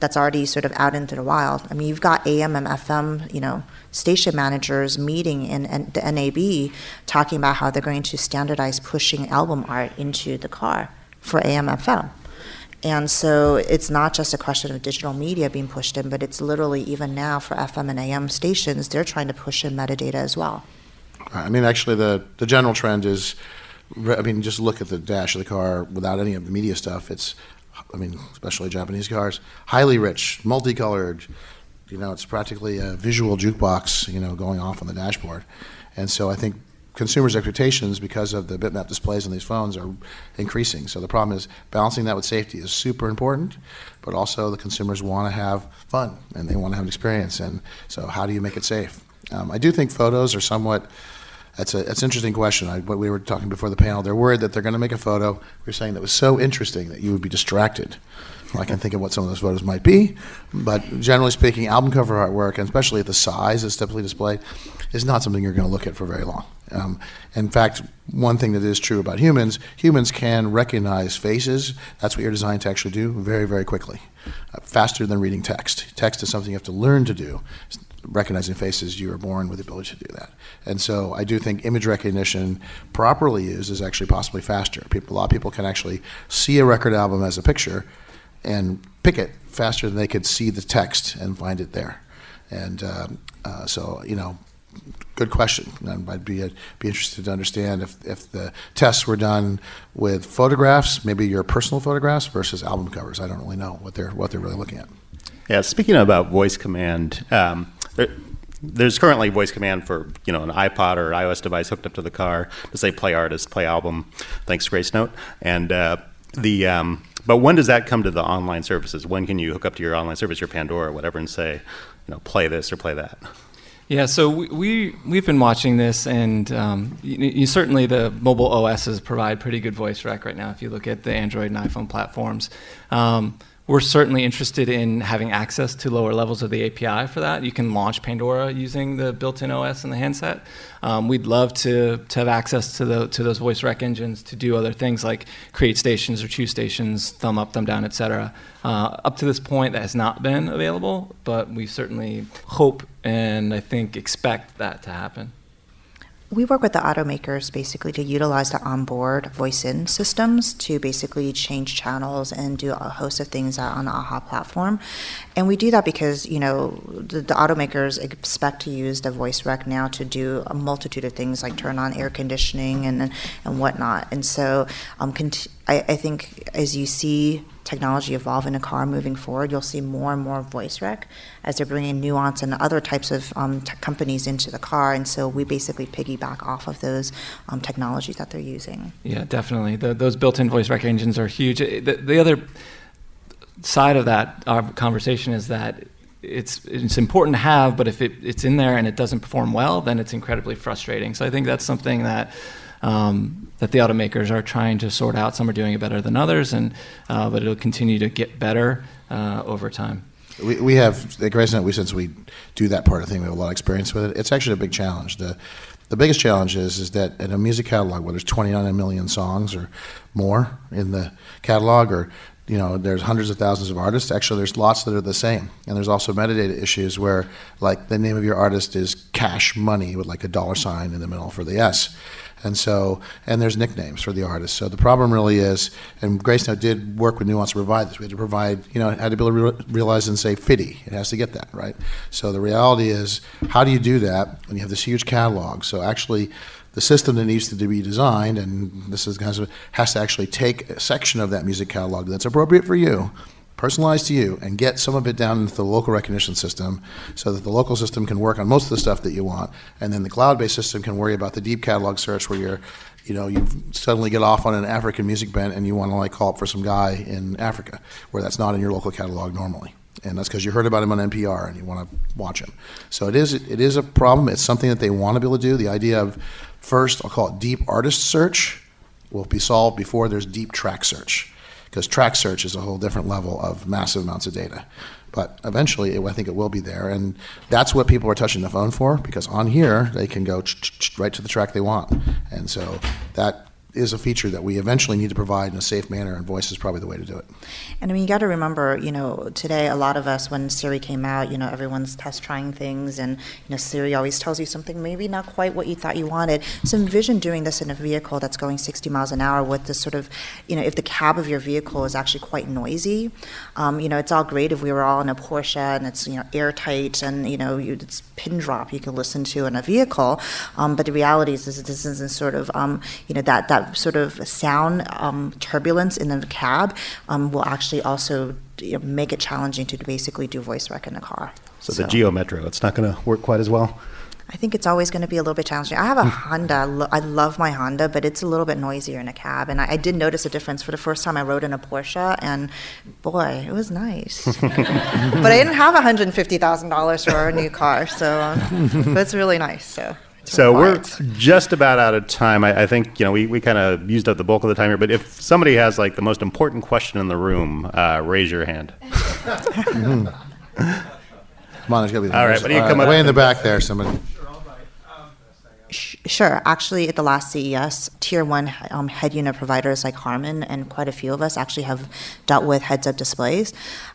S2: that's already sort of out into the wild. I mean, you've got AM and FM, you know, station managers meeting in, in the NAB talking about how they're going to standardize pushing album art into the car for AM FM. And so it's not just a question of digital media being pushed in, but it's literally even now for FM and AM stations, they're trying to push in metadata as well.
S4: I mean, actually, the, the general trend is, I mean, just look at the dash of the car without any of the media stuff. It's, I mean, especially Japanese cars, highly rich, multicolored. You know, it's practically a visual jukebox, you know, going off on the dashboard. And so I think consumers' expectations, because of the bitmap displays on these phones, are increasing. So the problem is balancing that with safety is super important, but also the consumers want to have fun and they want to have an experience. And so, how do you make it safe? Um, I do think photos are somewhat that's a that's an interesting question. I, what we were talking before the panel, they're worried that they're going to make a photo. We were saying that was so interesting that you would be distracted. Well, I can think of what some of those photos might be, but generally speaking, album cover artwork, and especially at the size that's typically displayed, is not something you're going to look at for very long. Um, in fact, one thing that is true about humans, humans can recognize faces. That's what you're designed to actually do very, very quickly, uh, faster than reading text. Text is something you have to learn to do recognizing faces, you are born with the ability to do that. And so I do think image recognition properly used is actually possibly faster. People, a lot of people can actually see a record album as a picture and pick it faster than they could see the text and find it there. And um, uh, so, you know, good question. And I'd be, be interested to understand if, if the tests were done with photographs, maybe your personal photographs versus album covers. I don't really know what they're, what they're really looking at.
S1: Yeah, speaking about voice command, um, there, there's currently voice command for you know an iPod or iOS device hooked up to the car to say play artist, play album. Thanks, Gracenote. And uh, the um, but when does that come to the online services? When can you hook up to your online service, your Pandora or whatever, and say, you know, play this or play that?
S3: Yeah, so we, we we've been watching this, and um, you, you, certainly the mobile OSs provide pretty good voice rec right now. If you look at the Android and iPhone platforms, um, we're certainly interested in having access to lower levels of the API for that. You can launch Pandora using the built-in OS in the handset. Um, we'd love to, to have access to the to those voice rec engines to do other things like create stations or choose stations, thumb up, thumb down, etc. Uh, up to this point, that has not been available, but we certainly hope and I think expect that to happen.
S2: We work with the automakers basically to utilize the onboard voice in systems to basically change channels and do a host of things on the AHA platform. And we do that because, you know, the, the automakers expect to use the voice rec now to do a multitude of things like turn on air conditioning and, and whatnot. And so um, I, I think as you see technology evolve in a car moving forward, you'll see more and more voice rec as they're bringing Nuance and other types of um, companies into the car. And so we basically piggyback off of those um, technologies that they're using.
S3: Yeah, definitely. The, those built-in voice rec engines are huge. The, the other side of that our conversation is that it's it's important to have, but if it, it's in there and it doesn't perform well, then it's incredibly frustrating. So I think that's something that um, that the automakers are trying to sort out. Some are doing it better than others, and uh, but it'll continue to get better uh, over time.
S4: We, we have at Note, we since we do that part of the thing, we have a lot of experience with it. It's actually a big challenge. The the biggest challenge is is that in a music catalog where there's 29 million songs or more in the catalog, or you know, there's hundreds of thousands of artists. Actually, there's lots that are the same, and there's also metadata issues where, like, the name of your artist is Cash Money with like a dollar sign in the middle for the S, and so and there's nicknames for the artists. So the problem really is, and Gracenote did work with Nuance to provide this. We had to provide, you know, had to be able to re- realize and say FDDI. It has to get that right. So the reality is, how do you do that when you have this huge catalog? So actually the system that needs to be designed, and this is kind of, has to actually take a section of that music catalog that's appropriate for you, personalized to you, and get some of it down into the local recognition system so that the local system can work on most of the stuff that you want, and then the cloud-based system can worry about the deep catalog search where you're you know, you suddenly get off on an African music band and you want to like call up for some guy in Africa, where that's not in your local catalog normally, and that's because you heard about him on NPR and you want to watch him. So it is it is a problem. It's something that they want to be able to do. The idea of First, I'll call it deep artist search, will be solved before there's deep track search, because track search is a whole different level of massive amounts of data. But eventually, it, I think it will be there, and that's what people are touching the phone for, because on here they can go right to the track they want, and so that is a feature that we eventually need to provide in a safe manner, and voice is probably the way to do it.
S2: And I mean, you got to remember, you know, today a lot of us, when Siri came out, you know, everyone's test trying things, and you know, Siri always tells you something maybe not quite what you thought you wanted. So envision doing this in a vehicle that's going 60 miles an hour with this sort of, you know, if the cab of your vehicle is actually quite noisy, um, you know, it's all great if we were all in a Porsche and it's you know airtight and you know you, it's pin drop you can listen to in a vehicle, um, but the reality is this, isn't sort of, um, you know, that that sort of sound um, turbulence in the cab um, will actually also you know, make it challenging to basically do voice rec in a car.
S1: So, so. the Geo Metro, it's not going to work quite as well.
S2: I think it's always going to be a little bit challenging. I have a Honda. I love my Honda, but it's a little bit noisier in a cab. And I, I did notice a difference for the first time I rode in a Porsche, and boy, it was nice. but I didn't have $150,000 for a new car, so um, but it's really nice. So
S1: so we're just about out of time. I, I think you know we, we kind of used up the bulk of the time here. But if somebody has like the most important question in the room, uh, raise your hand.
S4: Come on, there's gonna be.
S1: All right, but you come up
S4: way in the back there, somebody.
S2: Sure. Actually, at the last CES, tier one um, head unit providers like Harman and quite a few of us actually have dealt with heads-up displays.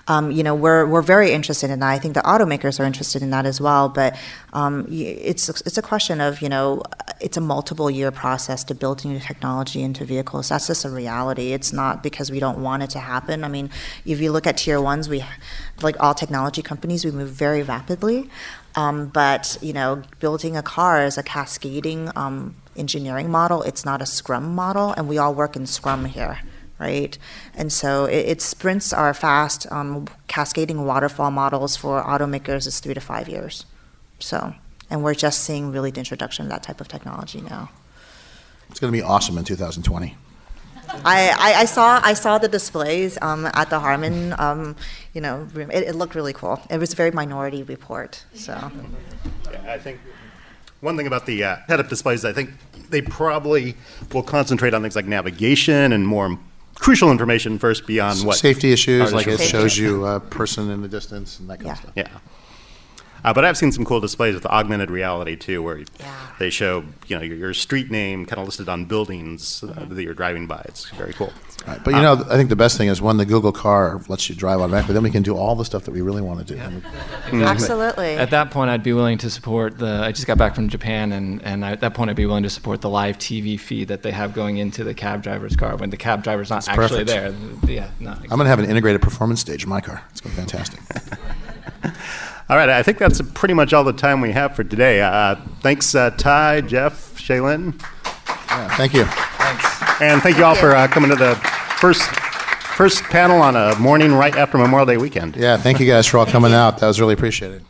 S2: Um, you know, we're we're very interested in that. I think the automakers are interested in that as well. But um, it's it's a question of you know, it's a multiple year process to build new technology into vehicles. That's just a reality. It's not because we don't want it to happen. I mean, if you look at tier ones, we like all technology companies, we move very rapidly. Um, but you know, building a car is a cascading um, engineering model. It's not a Scrum model, and we all work in Scrum here, right? And so it, it sprints are fast. Um, cascading waterfall models for automakers is three to five years. So, and we're just seeing really the introduction of that type of technology now.
S4: It's going to be awesome in 2020.
S2: I, I, I, saw I saw the displays um, at the Harman, um, you know, room. It, it, looked really cool. It was a very minority report. So,
S1: yeah, I think one thing about the uh, head-up displays, I think they probably will concentrate on things like navigation and more crucial information first beyond what
S4: safety issues, like it shows you a person in the distance and that kind
S2: yeah.
S4: of stuff.
S1: Yeah. Uh, but I've seen some cool displays with augmented reality too, where yeah. they show you know your, your street name kind of listed on buildings uh, mm-hmm. that you're driving by. It's very cool.
S4: Right. But you know, I think the best thing is when the Google car lets you drive automatically, then we can do all the stuff that we really want to do. Yeah.
S2: Mm-hmm. Absolutely.
S3: At that point, I'd be willing to support the. I just got back from Japan, and, and at that point, I'd be willing to support the live TV feed that they have going into the cab driver's car when the cab driver's not That's actually perfect. there. Yeah, no, exactly.
S4: I'm going to have an integrated performance stage in my car. It's going to be fantastic.
S1: All right, I think that's pretty much all the time we have for today. Uh, thanks, uh, Ty, Geoff, Chia-Lin.
S4: Yeah, thank you.
S3: Thanks.
S1: And thank you all for uh, coming to the first first panel on a morning right after Memorial Day weekend.
S4: Yeah, thank you guys for all coming out. That was really appreciated.